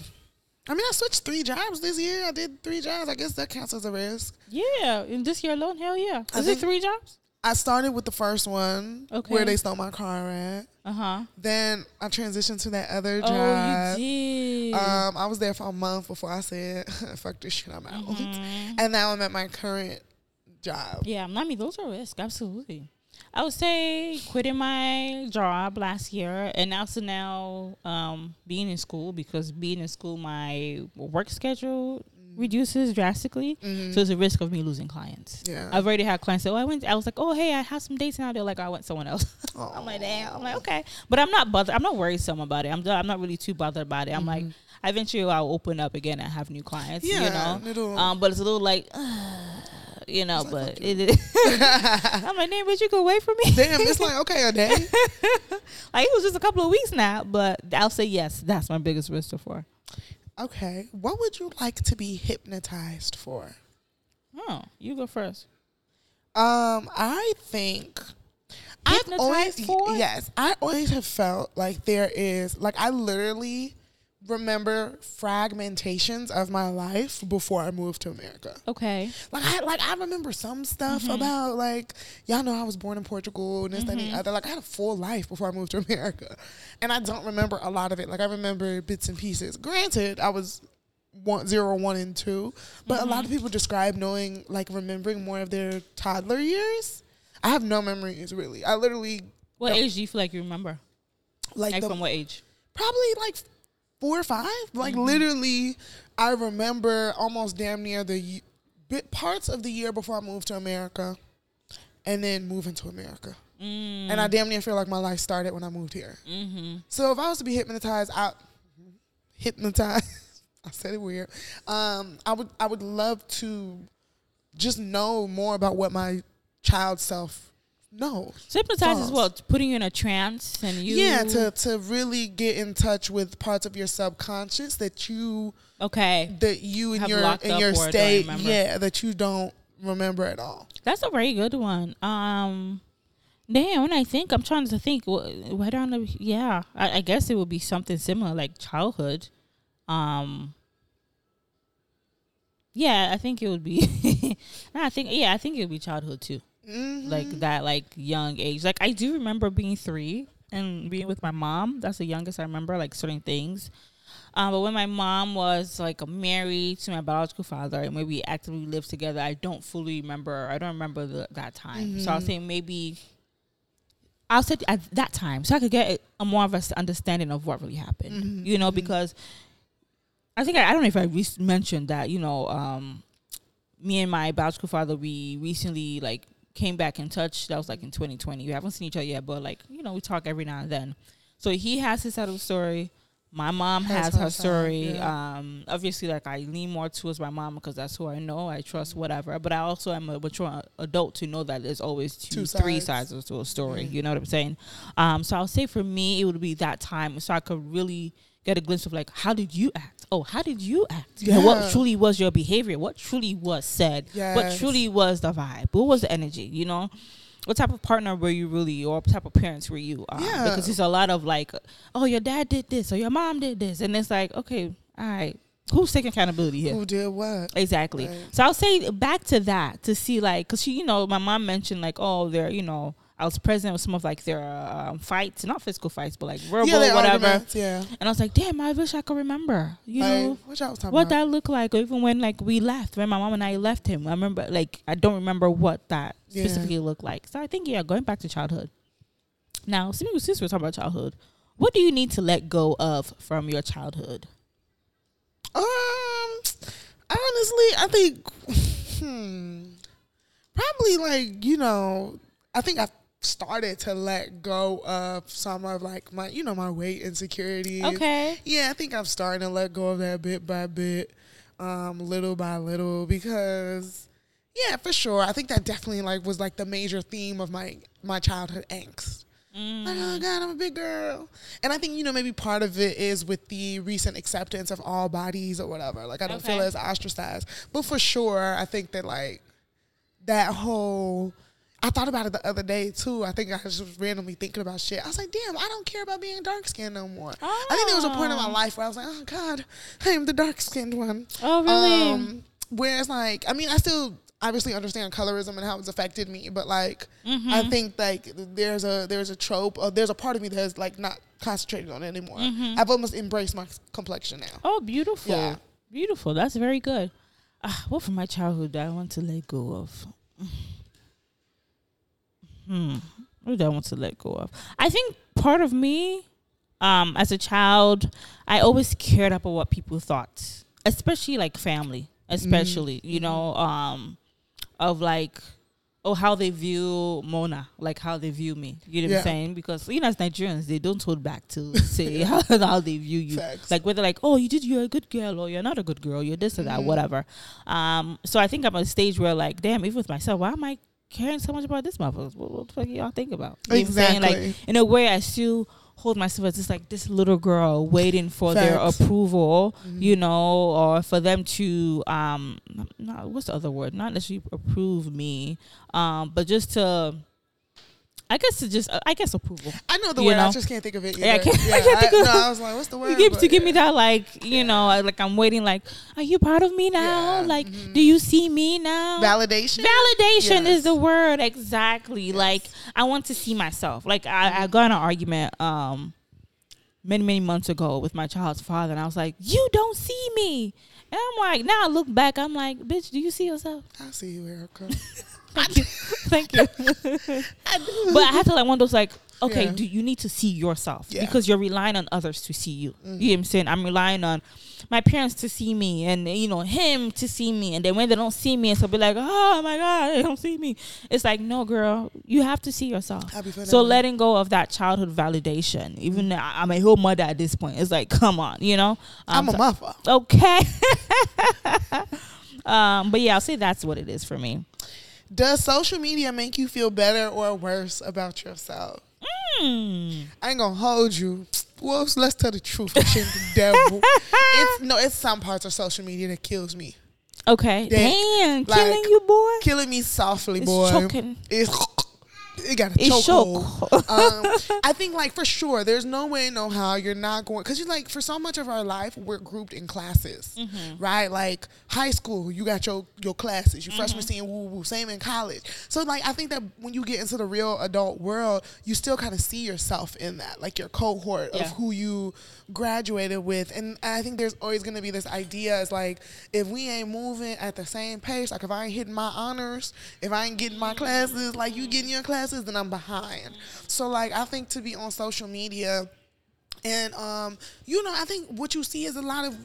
I mean, I switched three jobs this year. I did three jobs. I guess that counts as a risk. Yeah, in this year alone, hell yeah. Is it three jobs? I started with the first one, Okay. where they stole my car at. Uh huh. Then I transitioned to that other job. Oh, you did. Um, I was there for a month before I said, "Fuck this shit, I'm out." Mhm. And now I'm at my current job. Yeah, I mean those are risks, absolutely. I would say quitting my job last year and also now um, being in school because being in school my work schedule reduces drastically. Mhm. So it's a risk of me losing clients. yeah. I've already had clients say, "Oh, I went." I was like, "Oh, hey, I have some dates now." They're like, "I went someone else." I'm like, "Damn." I'm like, "Okay," but I'm not bothered. I'm not worrisome about it. I'm I'm not really too bothered about it. I'm like, eventually I'll open up again and have new clients. yeah, You know, um, but it's a little like, you know, like, but it is. I'm like, damn, but you could wait for me. Damn, it's like okay, a day. like it was just a couple of weeks now, but I'll say yes. That's my biggest risk so far. Okay, what would you like to be hypnotized for? Oh, you go first. Um, I think I've Hypnotized always for? yes, I always have felt like there is like I literally remember fragmentations of my life before I moved to America. Okay. Like I like I remember some stuff Mm-hmm. about like y'all know I was born in Portugal and this that, and Mm-hmm. the other. Like I had a full life before I moved to America, and I don't remember a lot of it. Like I remember bits and pieces. Granted, I was one zero, one, and two, but a Mm-hmm. lot of people describe knowing like remembering more of their toddler years. I have no memories really. I literally What age do you feel like you remember? like, Like the, from what age? probably like four or five. Like Mm-hmm. literally, I remember almost damn near the bit parts of the year before I moved to America, and then moving to America. Mm. And I damn near feel like my life started when I moved here. Mm-hmm. So if I was to be hypnotized, I hypnotized. I said it weird. Um, I would I would love to just know more about what my child self knows. So hypnotize is what putting you in a trance and you. Yeah, to to really get in touch with parts of your subconscious that you Okay, that you in Have your locked in up your don't state, remember. yeah, that you don't remember at all. that's a very good one. Um, damn. When I think, I'm trying to think. wh- Why don't I? Yeah, I, I guess it would be something similar, like childhood. Um. Yeah, I think it would be. no, I think yeah, I think it would be childhood too. Mhm. like that like young age. Like i do remember being three and being with my mom. That's the youngest i remember like certain things. Um, but when my mom was like married to my biological father and when we actively lived together i don't fully remember. I don't remember the, that time. So i'll say maybe i'll say at that time. So i could get a more of a understanding of what really happened you know because i think I, I don't know if i re- mentioned that you know um, me and my biological father we recently like came back in touch that was like in 2020 we haven't seen each other yet but like you know we talk every now and then. So he has his side of the story. My mom Has has, her her side, story yeah. um obviously like i lean more towards my mom because that's who i know i trust whatever. But i also am a mature adult to know that there's always two, sides. sides to a story Mhm. you know what i'm saying? Um so i'll say for me it would be that time. So i could really get a glimpse of like how did you act? Oh how did you act? You know what truly was your behavior? What truly was said? What truly was the vibe? What was the energy you know? What type of partner were you really or what type of parents were you? Um, Yeah. because there's a lot of like oh your dad did this or your mom did this. And it's like okay all right. Who's taking accountability here? Who did what? Exactly. Right. So I'll say back to that to see like, cause she, you know, my mom mentioned like, oh, they're, you know, I was present with some of like their um, fights, not physical fights, but like verbal, yeah, whatever. arguments, Yeah. And I was like, damn, I wish I could remember, you like, know, what y'all was talking what about? that looked like, or even when like we left, when my mom and I left him. I remember like I don't remember what that Yeah. specifically looked like. So I think yeah, going back to childhood. Now, since since we're talking about childhood, what do you need to let go of from your childhood? Um, honestly, I think, hmm, probably like you know, I think I've started to let go of some of like my, you know, my weight insecurity. Okay. Yeah, I think I'm starting to let go of that bit by bit, um, little by little, because yeah, for sure, I think that definitely like was like the major theme of my my childhood angst. Like, oh God, I'm a big girl. And I think, you know, maybe part of it is with the recent acceptance of all bodies or whatever. Like, I don't feel as ostracized. But for sure, I think that, like, that whole. I thought about it the other day, too. I think I was just randomly thinking about shit. I was like, damn, I don't care about being dark skinned no more. I think there was a point in my Oh. life where I was like, oh God, I am the dark skinned one. Oh really? Um, whereas, like, I mean, I still obviously understand colorism and how it's affected me, but like, Mm-hmm. I think like there's a there's a trope, or there's a part of me that's like not concentrated on it anymore. Mm-hmm. I've almost embraced my complexion now. Oh, beautiful. Yeah. Beautiful. That's very good. Ah, what from my childhood do I want to let go of? Hmm. What do I want to let go of? I think part of me, um, as a child, I always cared about what people thought, especially like family, especially, you know, um, of like, oh, how they view Mona, like how they view me. You know what Yeah. I'm saying? Because, you know, as Nigerians, they don't hold back to say how, how they view you Facts. like whether like oh you did you're a good girl or you're not a good girl you're this or that Mhm. whatever um so i think i'm at a stage where like damn even with myself why am i caring so much about this motherfucker what, what the fuck y'all think about You know what I'm saying? Exactly. like in a way i still hold myself as just like this little girl waiting for their Facts. approval Mhm. you know or for them to um not, what's the other word not necessarily approve me um but just to I guess to just, I guess approval. I know the you word. I just can't think of it. Either. Yeah, I can't- I can't think of- no, I was like, what's the word? You give, But to give me that like you know like I'm waiting like are you proud of me now Yeah, like mhm. do you see me now validation. validation Yes. is the word exactly like I want to see myself like I, I got in an argument um many many months ago with my child's father and I was like you don't see me and I'm like now I look back I'm like bitch do you see yourself I see you, Erica. thank you thank you but I had to like one of those like, okay, Yeah. do you need to see yourself Yeah. because you're relying on others to see you. Mhm. You know what I'm saying? I'm relying on my parents to see me and you know him to see me, and then when they don't see me, it's will be like, oh my god, they don't see me. It's like, no, girl, you have to see yourself. So letting go of that childhood validation, even though I- I'm a whole mother at this point, it's like, come on, you know. I'm Um, a mother. Okay. Um, but yeah, I'll say that's what it is for me. Does social media make you feel better or worse about yourself? Mm. I ain't gonna hold you. Whoops, let's tell the truth. The devil. It's no, it's some parts of social media that kills me. Okay. That, Damn, like, killing you, boy. Killing me softly, It's boy. choking. It's it got a It's chokehold. choke. um, I think like for sure, there's no way, no how you're not going because you like for so much of our life we're grouped in classes, Mm-hmm. right? Like high school, you got your your classes. Your freshman, Mm-hmm. senior, woo woo. Same in college. So like I think that when you get into the real adult world, you still kind of see yourself in that, like your cohort Yeah. of who you graduated with. And I think there's always gonna be this idea is like if we ain't moving at the same pace, like if I ain't hitting my honors, if I ain't getting my classes, like you getting your classes, then I'm behind. So like I think to be on social media and um, you know, I think what you see is a lot of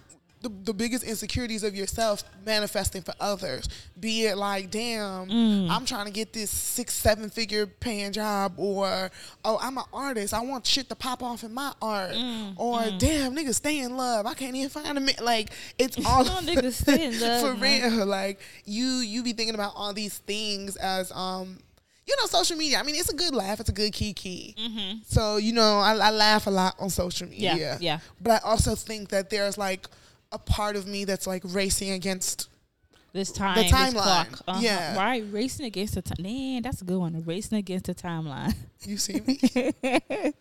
the, the biggest insecurities of yourself manifesting for others. Be it like, damn, I'm trying to get this six, seven figure paying job, or oh, I'm an artist. I want shit to pop off in my art, or damn, nigga, stay in love. I can't even find a man. Like it's all No, stay in love, for man. real. Like you, you be thinking about all these things as um. You know, social media. I mean, it's a good laugh. It's a good kiki. Mm-hmm. So, you know, I, I laugh a lot on social media. Yeah, yeah. But I also think that there's like a part of me that's like racing against. This time, The this timeline. clock. Uh-huh. Yeah. Right, racing against the time. Man, that's a good one. Racing against the timeline. You see me?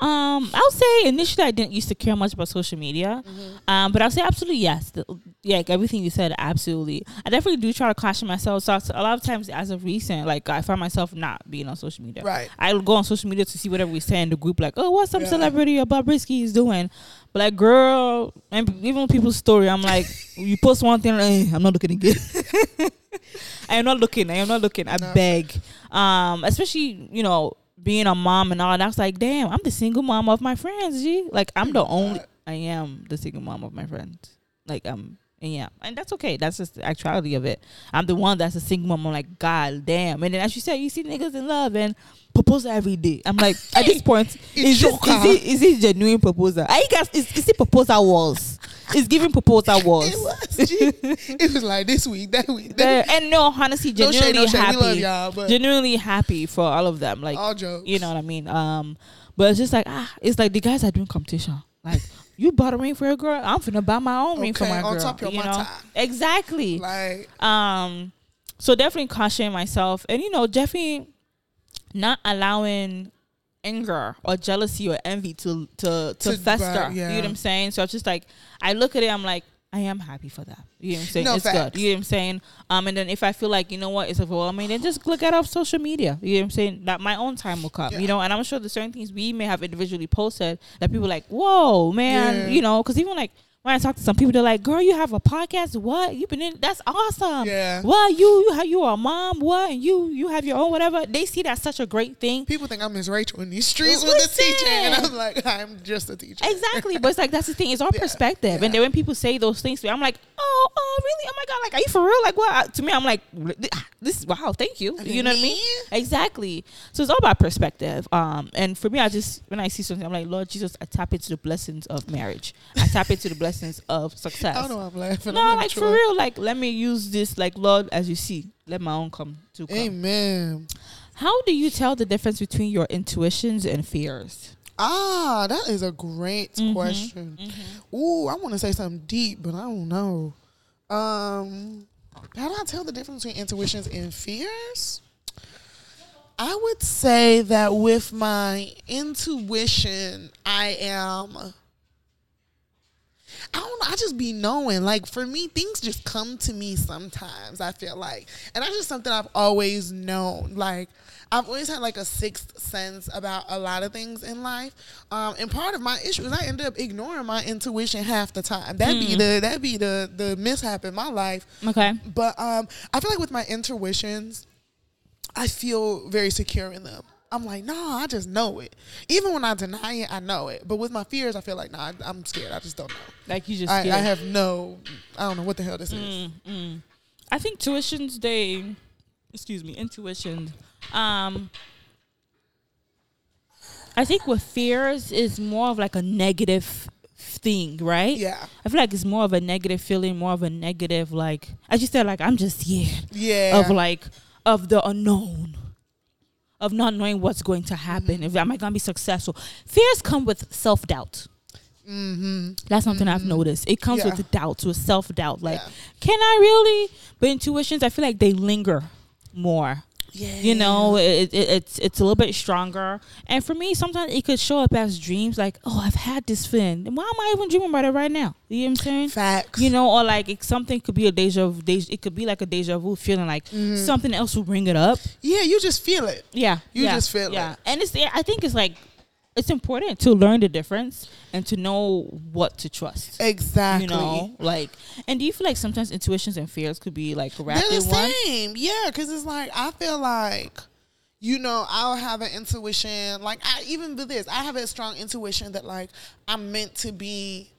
Um, I'll say initially I didn't used to care much about social media, Mm-hmm. um, but I'll say absolutely yes. The, yeah, like everything you said, absolutely. I definitely do try to caution myself. So a lot of times, as of recent, like I find myself not being on social media. Right. I'll go on social media to see whatever we say in the group, like, oh, what some Yeah. celebrity or Bobrisky is doing. But like, girl, and even people's story, I'm like, you post one thing, eh, I'm not looking again. I am not looking. I am not looking. I No. beg. Um, especially you know being a mom and all. And I was like, damn, I'm the single mom of my friends. G. Like I'm the only. I am the single mom of my friends. Like um. And yeah, and that's okay. That's just the actuality of it. I'm the one that's a single mom. I'm like, God damn. And then as you said, you see niggas in love and propose every day. I'm like, at this point, is, this, is it is it genuine proposal? I guess is, is it proposal walls? It's giving proposal walls. It was. It was like this week, that week. That and no, honestly, No shade, genuinely no shade. Happy, love y'all, but- genuinely happy for all of them. Like, all jokes. you know what I mean? Um, but it's just like ah, it's like the guys are doing competition. Like, you bought a ring for your girl, I'm finna buy my own ring for Okay, my on girl. top of you my know, time. exactly. Like, Um, so definitely cautioning myself, and you know, definitely not allowing anger or jealousy or envy to to to, To- fester. right, You know what I'm saying? So it's just like I look at it, I'm like, I am happy for that. You know what I'm saying? No, it's facts. good. You know what I'm saying? Um, and then if I feel like you know what, it's overwhelming, then just look at off social media. You know what I'm saying? That my own time will come. Yeah. You know, and I'm sure there's certain things we may have individually posted that people are like, whoa, man. Yeah. You know, because even like. When I talk to some people, they're like, "Girl, you have a podcast? What? You've been in? That's awesome. Yeah. Well, you you have you are a mom. What? And you you have your own whatever. They see that such a great thing. people think I'm Miss Rachel in these streets with the teacher, and I'm like, I'm just a teacher. Exactly, but it's like that's the thing. It's all Yeah, perspective. yeah. And then when people say those things to me, I'm like, oh, oh, really? Oh my god, like, are you for real? Like, what? To me, I'm like, this. Wow, thank you. You know what I mean? Exactly. So it's all about perspective. Um, and for me, I just when I see something, I'm like, Lord Jesus, I tap into the blessings of marriage. I tap into the blessings of success. I don't know. I'm laughing. No, I'm like for real. Like, let me use this. Like, Lord, as you see, let my own come to come. Amen. How do you tell the difference between your intuitions and fears? Ah, that is a great Mhm, question. Ooh, I want to say something deep, but I don't know. Um, how do I tell the difference between intuitions and fears? I would say that with my intuition, I am. I don't know. I just be knowing. Like for me, things just come to me sometimes. I feel like, and that's just something I've always known. Like I've always had like a sixth sense about a lot of things in life. Um, and part of my issue is I end up ignoring my intuition half the time. That be the that be the the mishap in my life. Okay. But um, I feel like with my intuitions, I feel very secure in them. I'm like, no, I just know it. Even when I deny it, I know it. But with my fears, I feel like, nah, I- I'm scared. I just don't know. Like you just. I, I have no, I don't know what the hell this is. Mm, mm. I think tuitions they, excuse me, intuition. Um, I think with fears is more of like a negative thing, right? Yeah. I feel like it's more of a negative feeling, more of a negative like as you said, like I'm just scared Yeah. of like of the unknown. Of not knowing what's going to happen. If am I gonna be successful? Fears come with self doubt. mm-hmm. That's something I've noticed. It comes Yeah. with doubts, with self doubt. Like, Yeah. can I really? But intuitions, I feel like they linger more. Yeah. You know, it, it, it's it's a little bit stronger. And for me, sometimes it could show up as dreams. Like, oh, I've had this feeling. Why am I even dreaming about it right now? You know what I'm saying? Facts. You know, or like it, something could be a deja vu. Deja, it could be like a deja vu feeling, like Mm-hmm. something else will bring it up. Yeah, you just feel it. Yeah, You yeah, just feel yeah. it. And it's I think it's like it's important to learn the difference and to know what to trust. Exactly. You know, like, and do you feel like sometimes intuitions and fears could be like wrapped They're in the one? same. Yeah, because it's like I feel like, you know, I'll have an intuition. Like I even with this, I have a strong intuition that like I'm meant to be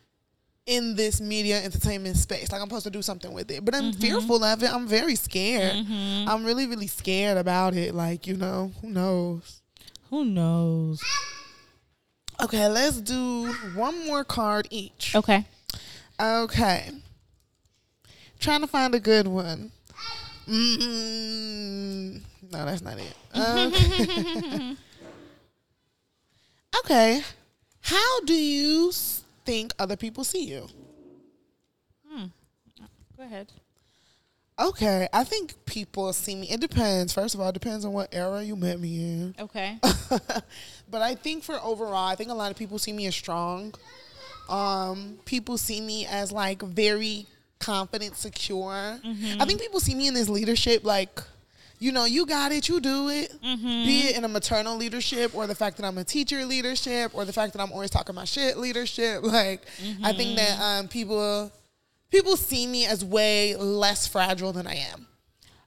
in this media entertainment space. Like I'm supposed to do something with it. But I'm Mm-hmm. fearful of it. I'm very scared. I'm really, really scared about it. Like, you know, who knows? Who knows? Okay, let's do one more card each. Okay. Okay. Trying to find a good one. mm No, that's not it. Okay. okay. How do you think other people see you? Go ahead. Okay, I think people see me. It depends. First of all, it depends on what era you met me in. Okay. but I think for overall, I think a lot of people see me as strong. Um, people see me as like very confident, secure. I think people see me in this leadership, like, you know, you got it, you do it. Be it in a maternal leadership, or the fact that I'm a teacher leadership, or the fact that I'm always talking my shit leadership. Like, I think that um, people people see me as way less fragile than I am.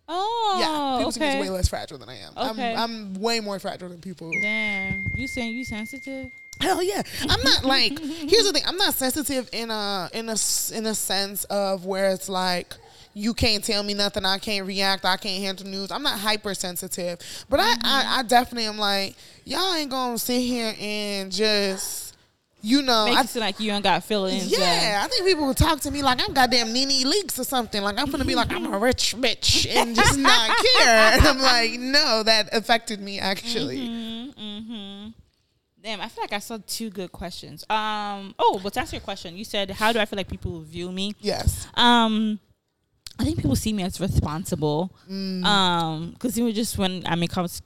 Oh, yeah, people see me as okay. way less fragile than I am. Okay. I'm, I'm way more fragile than people. Damn, you saying you sensitive? Hell yeah. I'm not like here's the thing. I'm not sensitive in a in a in a sense of where it's like you can't tell me nothing. I can't react. I can't handle news. I'm not hypersensitive, but I, I mm-hmm. I definitely am like y'all ain't gonna sit here and just you know Make I, it seem like you ain't got feelings. yeah, I think people will talk to me like I'm goddamn NeNe Leakes or something. Like I'm gonna be like I'm a rich bitch and just not care. And I'm like, no, that affected me actually. Mm-hmm. Damn, I feel like I saw two good questions. Um. Oh, but to answer your question, you said, "How do I feel like people view me?" Yes. Um, I think people see me as responsible. Mm. Um, because even just when I mean, comes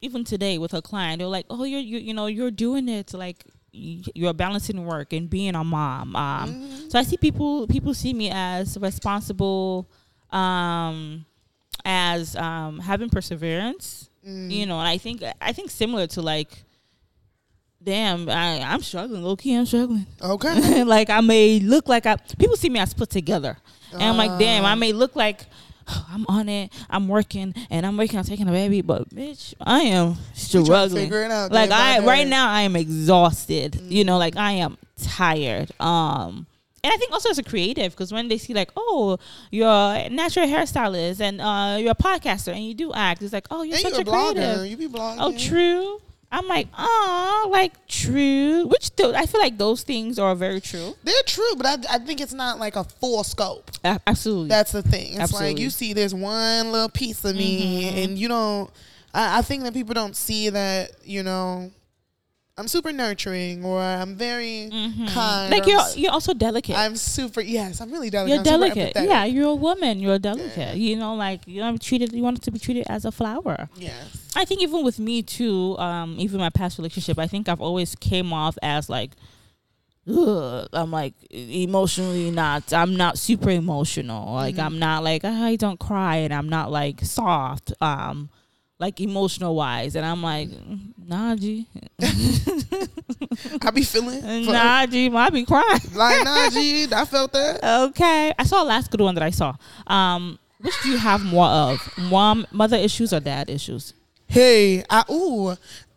even today with a client, they're like, "Oh, you're you, you know you're doing it like you're balancing work and being a mom." Um, Mm-hmm. so I see people people see me as responsible, um, as um having perseverance. Mm. You know, and I think I think similar to like. Damn, I, I'm struggling. Low key, I'm struggling. Okay. like I may look like I people see me as put together, and I'm like, damn. I may look like oh, I'm on it, I'm working, and I'm working on taking a baby, but bitch, I am You trying to struggling. out. Like I right now, I am exhausted. Mm. You know, like I am tired. Um. And I think also as a creative, because when they see like, oh, you're a natural hairstylist and uh, you're a podcaster and you do act, it's like, oh, you're And such you a a creative. You be blogging. Oh, true. I'm like, oh, like true. Which th- I feel like those things are very true. They're true, but I, I think it's not like a full scope. A- absolutely. That's the thing. It's like Absolutely. you see this one little piece of me, Mhm. and you don't. I, I think that people don't see that you know. I'm super nurturing, or I'm very Mhm. kind. like you're you're also delicate. I'm super. Yes, I'm really delicate. you're I'm delicate. Yeah, you're a woman. You're delicate. You know, like you be treated. You want to be treated as a flower. Yes. I think even with me too, um, even my past relationship, I think I've always came off as like, ugh, I'm like emotionally not. I'm not super emotional. Like Mhm. I'm not like I don't cry, and I'm not like soft. Um, like emotional wise, and I'm like, nah, G, I be feeling. nah, G, I be crying. Like nah, G. I felt that. Okay, I saw a last good one that I saw. Um, which do you have more of, mom, mother issues, or dad issues? Hey, I ooh,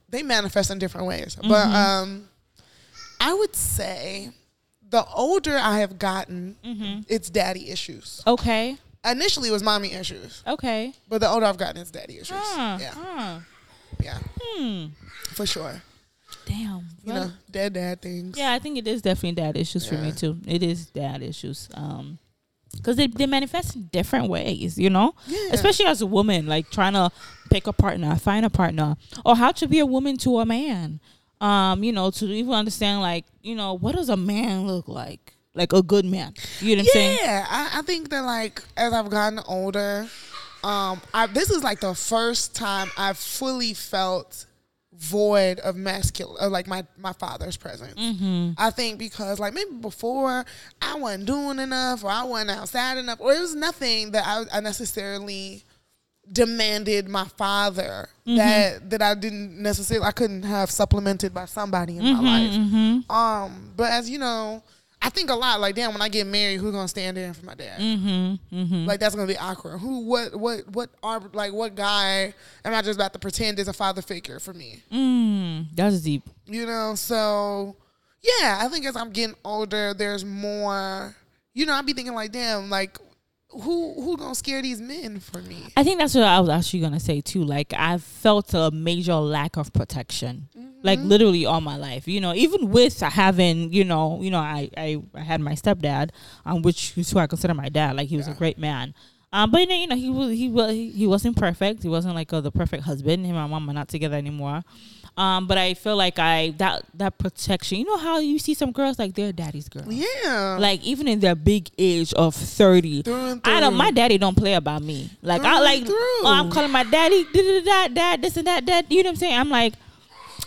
they manifest in different ways. But Mhm. um I would say the older I have gotten, Mm-hmm. it's daddy issues. Okay, Initially it was mommy issues, okay. but the older I've gotten, it's daddy issues. Huh, Yeah, huh. yeah, Hmm. for sure. Damn. You know, dead dad things. Yeah, I think it is definitely dad issues for me too. It is dad issues. Um, because they, they manifest in different ways, you know? Yeah. Especially as a woman, like trying to pick a partner, find a partner, or how to be a woman to a man. Um, you know, to even understand, like, you know, what does a man look like? Like a good man. You know what I'm saying? Yeah, I, I think that like as I've gotten older, um, I, this is like the first time I've fully felt void of masculine, of like my my father's presence. Mm-hmm. I think because like maybe before I wasn't doing enough, or I wasn't outside enough, or it was nothing that I, I necessarily demanded my father Mm-hmm. that that I didn't necessarily I couldn't have supplemented by somebody in Mm-hmm, my life. Um, but as you know, I think a lot like damn when I get married, who's gonna stand in for my dad? Mm-hmm. Mm-hmm. Like that's gonna be awkward. Who what what what are like what guy am I just about to pretend is a father figure for me? Mm, that's deep. You know, so yeah, I think as I'm getting older, there's more. You know, I'd be thinking like, damn, like who who gonna scare these men for me? I think that's what I was actually gonna say too. Like I felt a major lack of protection, like literally all my life. You know, even with having, you know, you know, I I, I had my stepdad, um, which is who I consider my dad. Like he was a great man. Um, but you know, he was he was he wasn't perfect. He wasn't like uh, the perfect husband. Him and my mom are not together anymore. Um, but I feel like I that that protection. You know how you see some girls like they're daddy's girl. Yeah, Like even in their big age of thirty, Through and I don't. My daddy don't play about me. Like I like. Oh, I'm calling my daddy. Da, da, da, da, da, this and that. That. You know what I'm saying? I'm like,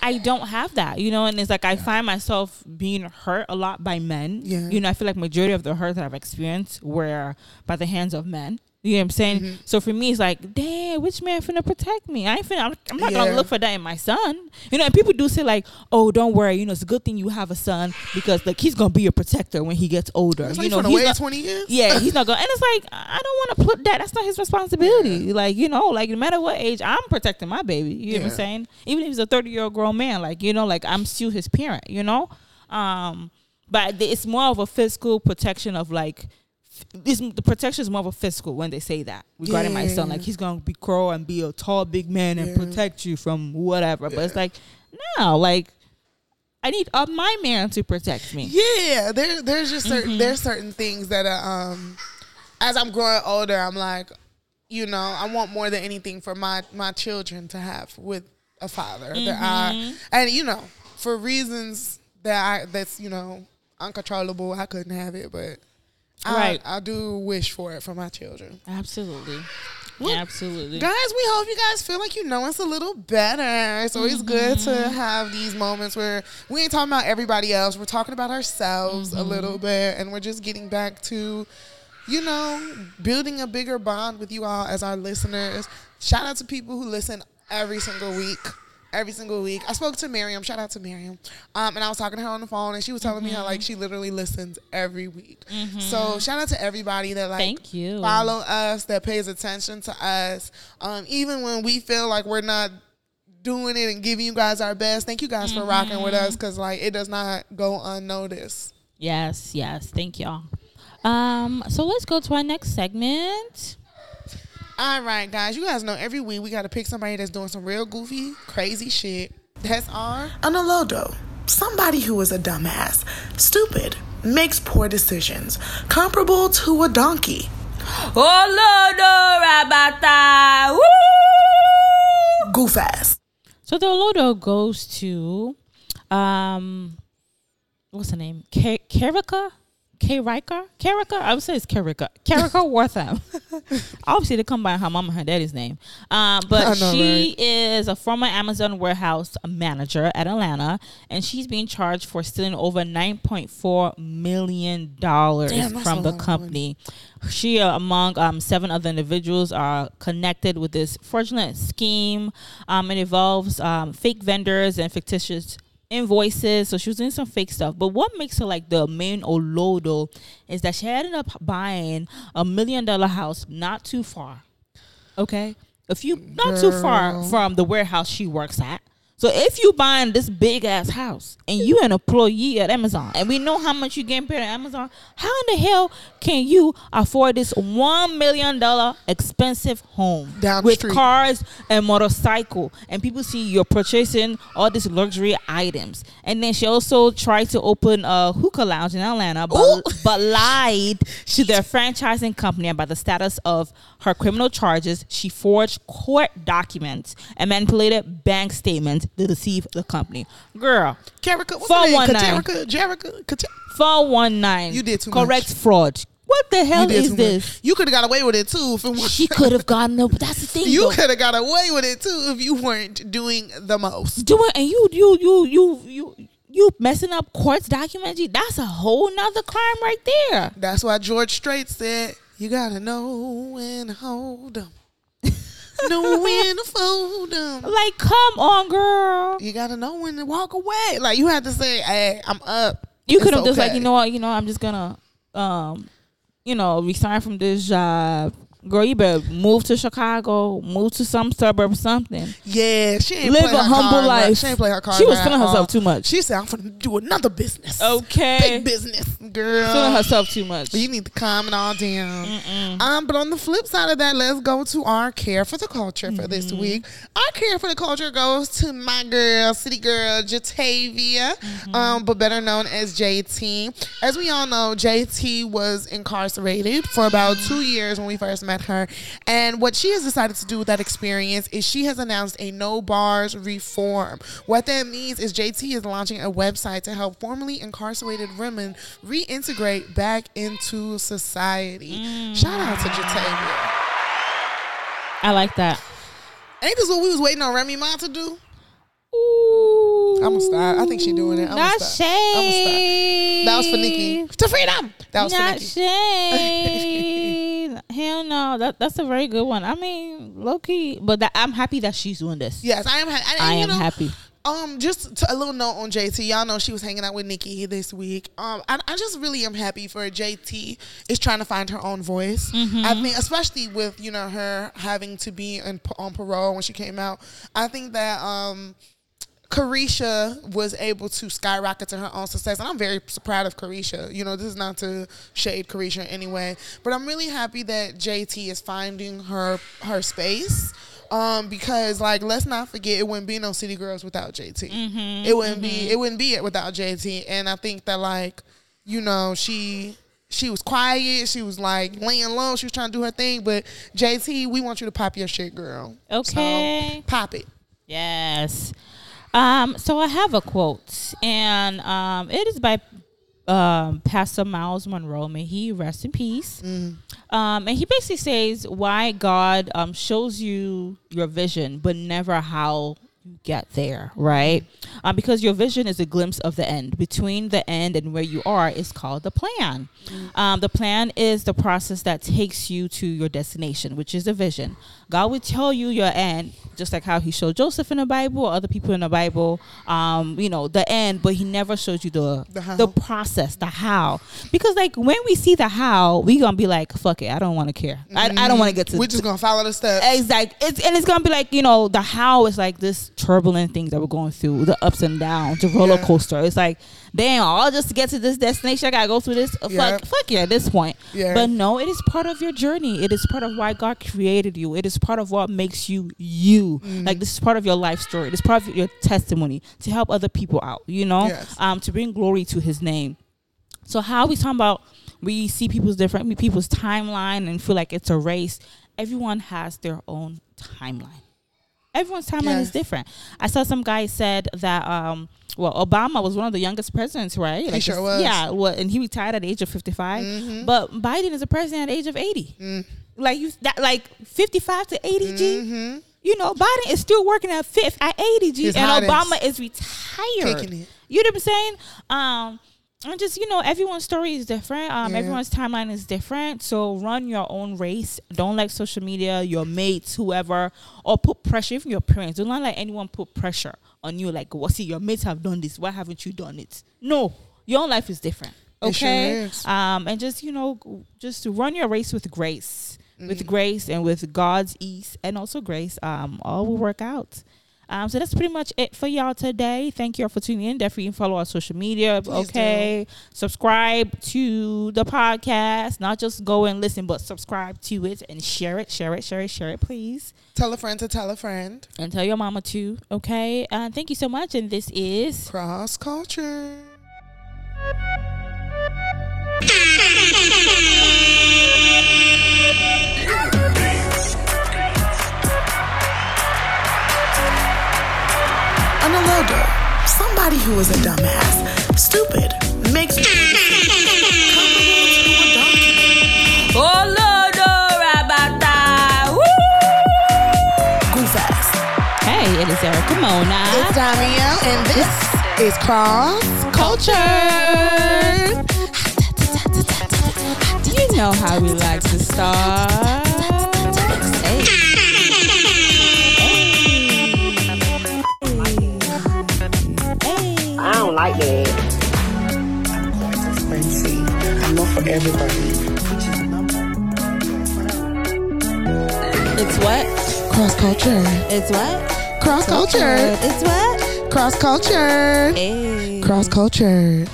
I don't have that. You know, and it's like I find myself being hurt a lot by men. Yeah. You know, I feel like majority of the hurt that I've experienced were by the hands of men. You know what I'm saying? Mm-hmm. So for me, it's like, damn, which man finna protect me? I ain't finna. I'm, not Yeah. gonna look for that in my son. You know, and people do say like, oh, don't worry. You know, it's a good thing you have a son because like he's gonna be your protector when he gets older. It's you like know, he's wait not- twenty years. yeah, he's not gonna. And it's like I don't want to put that. That's not his responsibility. Like you know, like no matter what age, I'm protecting my baby. You know what I'm saying? Even if he's a 30 year old grown man, like you know, like I'm still his parent. You know, um, but it's more of a physical protection of like. This, the protection is more of a physical when they say that regarding my son. Like he's gonna be grow and be a tall, big man and Yeah. protect you from whatever. But it's like, no, like I need uh, my man to protect me. Yeah, there there's just certain Mm-hmm. there's certain things that are, um as I'm growing older, I'm like, you know, I want more than anything for my my children to have with a father. That I Mm-hmm. and you know, for reasons that I that's, you know, uncontrollable, I couldn't have it, but Right. I, I do wish for it for my children. Absolutely, Well, absolutely. Guys, we hope you guys feel like you know us a little better. It's always good Mm-hmm. to have these moments where we ain't talking about everybody else. We're talking about ourselves Mm-hmm. a little bit, and we're just getting back to, you know, building a bigger bond with you all as our listeners. Shout out to people who listen every single week. Every single week. I spoke to Miriam. Shout out to Miriam. Um, and I was talking to her on the phone, and she was telling me how like she literally listens every week. So shout out to everybody that like Thank you. follow us, that pays attention to us, um, even when we feel like we're not doing it and giving you guys our best. Thank you guys for rocking with us because like it does not go unnoticed. Yes, yes. Thank y'all. Um, so let's go to our next segment. All right, guys, you guys know every week we got to pick somebody that's doing some real goofy, crazy shit. That's our an Olodo, somebody who is a dumbass, stupid, makes poor decisions, comparable to a donkey. Rabata. Woo! Goof ass. So the Olodo goes to, um, what's the name? K-? Kayricka? Kayricka? I would say it's Kayricka. Kayricka Wortham. Obviously, they come by her mom and her daddy's name. Um, but know, she is a former Amazon warehouse manager at Atlanta, and she's being charged for stealing over $9.4 million Damn, from the company. She, uh, among um, seven other individuals, are connected with this fraudulent scheme. Um, it involves um, fake vendors and fictitious invoices. So she was doing some fake stuff. But what makes her like the main Olodo is that she ended up buying a million dollar house not too far. Okay, a few not too far from the warehouse she works at. So if you buying this big ass house and you an employee at Amazon, and we know how much you getting paid at Amazon, how in the hell can you afford this one million dollar expensive home Down with street. cars and motorcycle, and people see you're purchasing all these luxury items, and then she also tried to open a hookah lounge in Atlanta, but, but lied to their franchising company about the status of her criminal charges. She forged court documents and manipulated bank statements to deceive the company. Girl, Jerica, what's 419. Jerica, Jerica, 419. You did too Correct much. fraud. What the hell is too much. this? You could have got away with it too if it was. She could have gotten up. That's the thing. You could have got away with it too if you weren't doing the most. doing and you you you you you you messing up court's documents. That's a whole nother crime right there. That's why George Strait said, "You gotta know and hold them, know when to fold them. Like, come on, girl. You gotta know when to walk away. Like you had to say, "Hey, I'm up." You could have just like, you know what, you know, I'm just gonna um, you know, resign from this job. Girl, you better move to Chicago, move to some suburb or something. Yeah, she ain't Live a humble card right. life. She ain't play her card She was feeling herself too much. She said, "I'm gonna do another business." Okay. big business, girl. Feeling herself too much. But you need to calm it all down. Um, but on the flip side of that, let's go to our care for the culture for this Mm-hmm. week. Our care for the culture goes to my girl, city girl, Jatavia, Mm-hmm. um, but better known as JT. As we all know, JT was incarcerated for about two years when we first met her. And what she has decided to do with that experience is she has announced a no bars reform. What that means is JT is launching a website to help formerly incarcerated women reintegrate back into society. Mm. Shout out to Jatavia. I like that. Ain't this what we was waiting on Remy Ma to do? Ooh. I'ma stop. I think she doing it. I'ma Not stop. I'ma stop. shade. That was for Nicki. To freedom. That was Not for Nicki. shade. Hell no. That that's a very good one. I mean, low key, but that, I'm happy that she's doing this. Yes, I am. Ha- and, I am know, happy. Um, just a little note on JT. Y'all know she was hanging out with Nicki this week. Um, I, I just really am happy for JT is trying to find her own voice. Mm-hmm. I think, especially with you know her having to be in, on parole when she came out. I think that um. Caresha was able to skyrocket to her own success, and I'm very proud of Caresha. You know, this is not to shade Caresha in any way, but I'm really happy that JT is finding her her space. Um, because like let's not forget, it wouldn't be no City Girls without JT. Mm-hmm, it wouldn't be it wouldn't be it without JT. And I think that like you know she she was quiet, she was like laying low, she was trying to do her thing. But JT, we want you to pop your shit, girl. Okay. so, pop it. Yes. Um, so I have a quote, and um, it is by um, Pastor Myles Munroe. May he rest in peace. Um, and he basically says why God um, shows you your vision, but never how you get there, right? Um, because your vision is a glimpse of the end. Between the end and where you are is called the plan. Um, the plan is the process that takes you to your destination, which is the vision. God will tell you your end, just like how He showed Joseph in the Bible or other people in the Bible. Um, you know the end, but He never shows you the The how. the process, the how. Because like when we see the how, we gonna be like, "Fuck it, I don't want to care. I, I don't want to get to We're just gonna follow the steps. Exactly. It's and it's gonna be like you know the how is like this turbulent things that we're going through, the ups and downs, the roller Yeah. coaster. It's like, damn, all just to get to this destination, I gotta go through this. Yeah. Fuck, fuck yeah, at this point. Yeah. But no, it is part of your journey. It is part of why God created you. It is part of what makes you you. Mm. Like this is part of your life story. It is part of your testimony to help other people out. You know, Yes. um, to bring glory to His name. So how we talking about we see people's different people's timeline and feel like it's a race. Everyone has their own timeline. Everyone's timeline is different. I saw some guy said that um well Obama was one of the youngest presidents, right? He sure was. Yeah, well, and he retired at the age of 55. Mhm. But Biden is a president at the age of 80. Mm. Like you that like 55 to 80 G. Mhm. You know, Biden is still working at fifth at 80 G His and. Obama is retired. You know what I'm saying? Um, and just you know, everyone's story is different. Um, Yeah. everyone's timeline is different. So run your own race. Don't let social media, your mates, whoever, or put pressure. Even your parents. Don't let anyone put pressure on you. Like, well, see, your mates have done this. Why haven't you done it? No, your own life is different. Sure Okay. is. Um, and just you know, just run your race with grace, Mm. with grace, and with God's ease, and also grace. Um, all will work out. Um, so that's pretty much it for y'all today. Thank y'all for tuning in. Definitely follow our social media. Please okay. Subscribe to the podcast. Not just go and listen, but subscribe to it and share it, share it, share it, share it, please. Tell a friend to tell a friend. And tell your mama too. Okay. Uh, thank you so much. And this is Cross culture. Olodo somebody who is a dumbass, stupid, makes poor decisions, comparable to a donkey. Oh Lord, Rabata. Goof ass. Hey, it is Erica Mona. It's Damio, and this is Cross Culture. You know how we like to start. Hey. I don't like that. Spreadsheet. I know for everybody. It's what? Cross culture. It's what? Cross culture. It's what? Cross culture. Hey. Cross culture.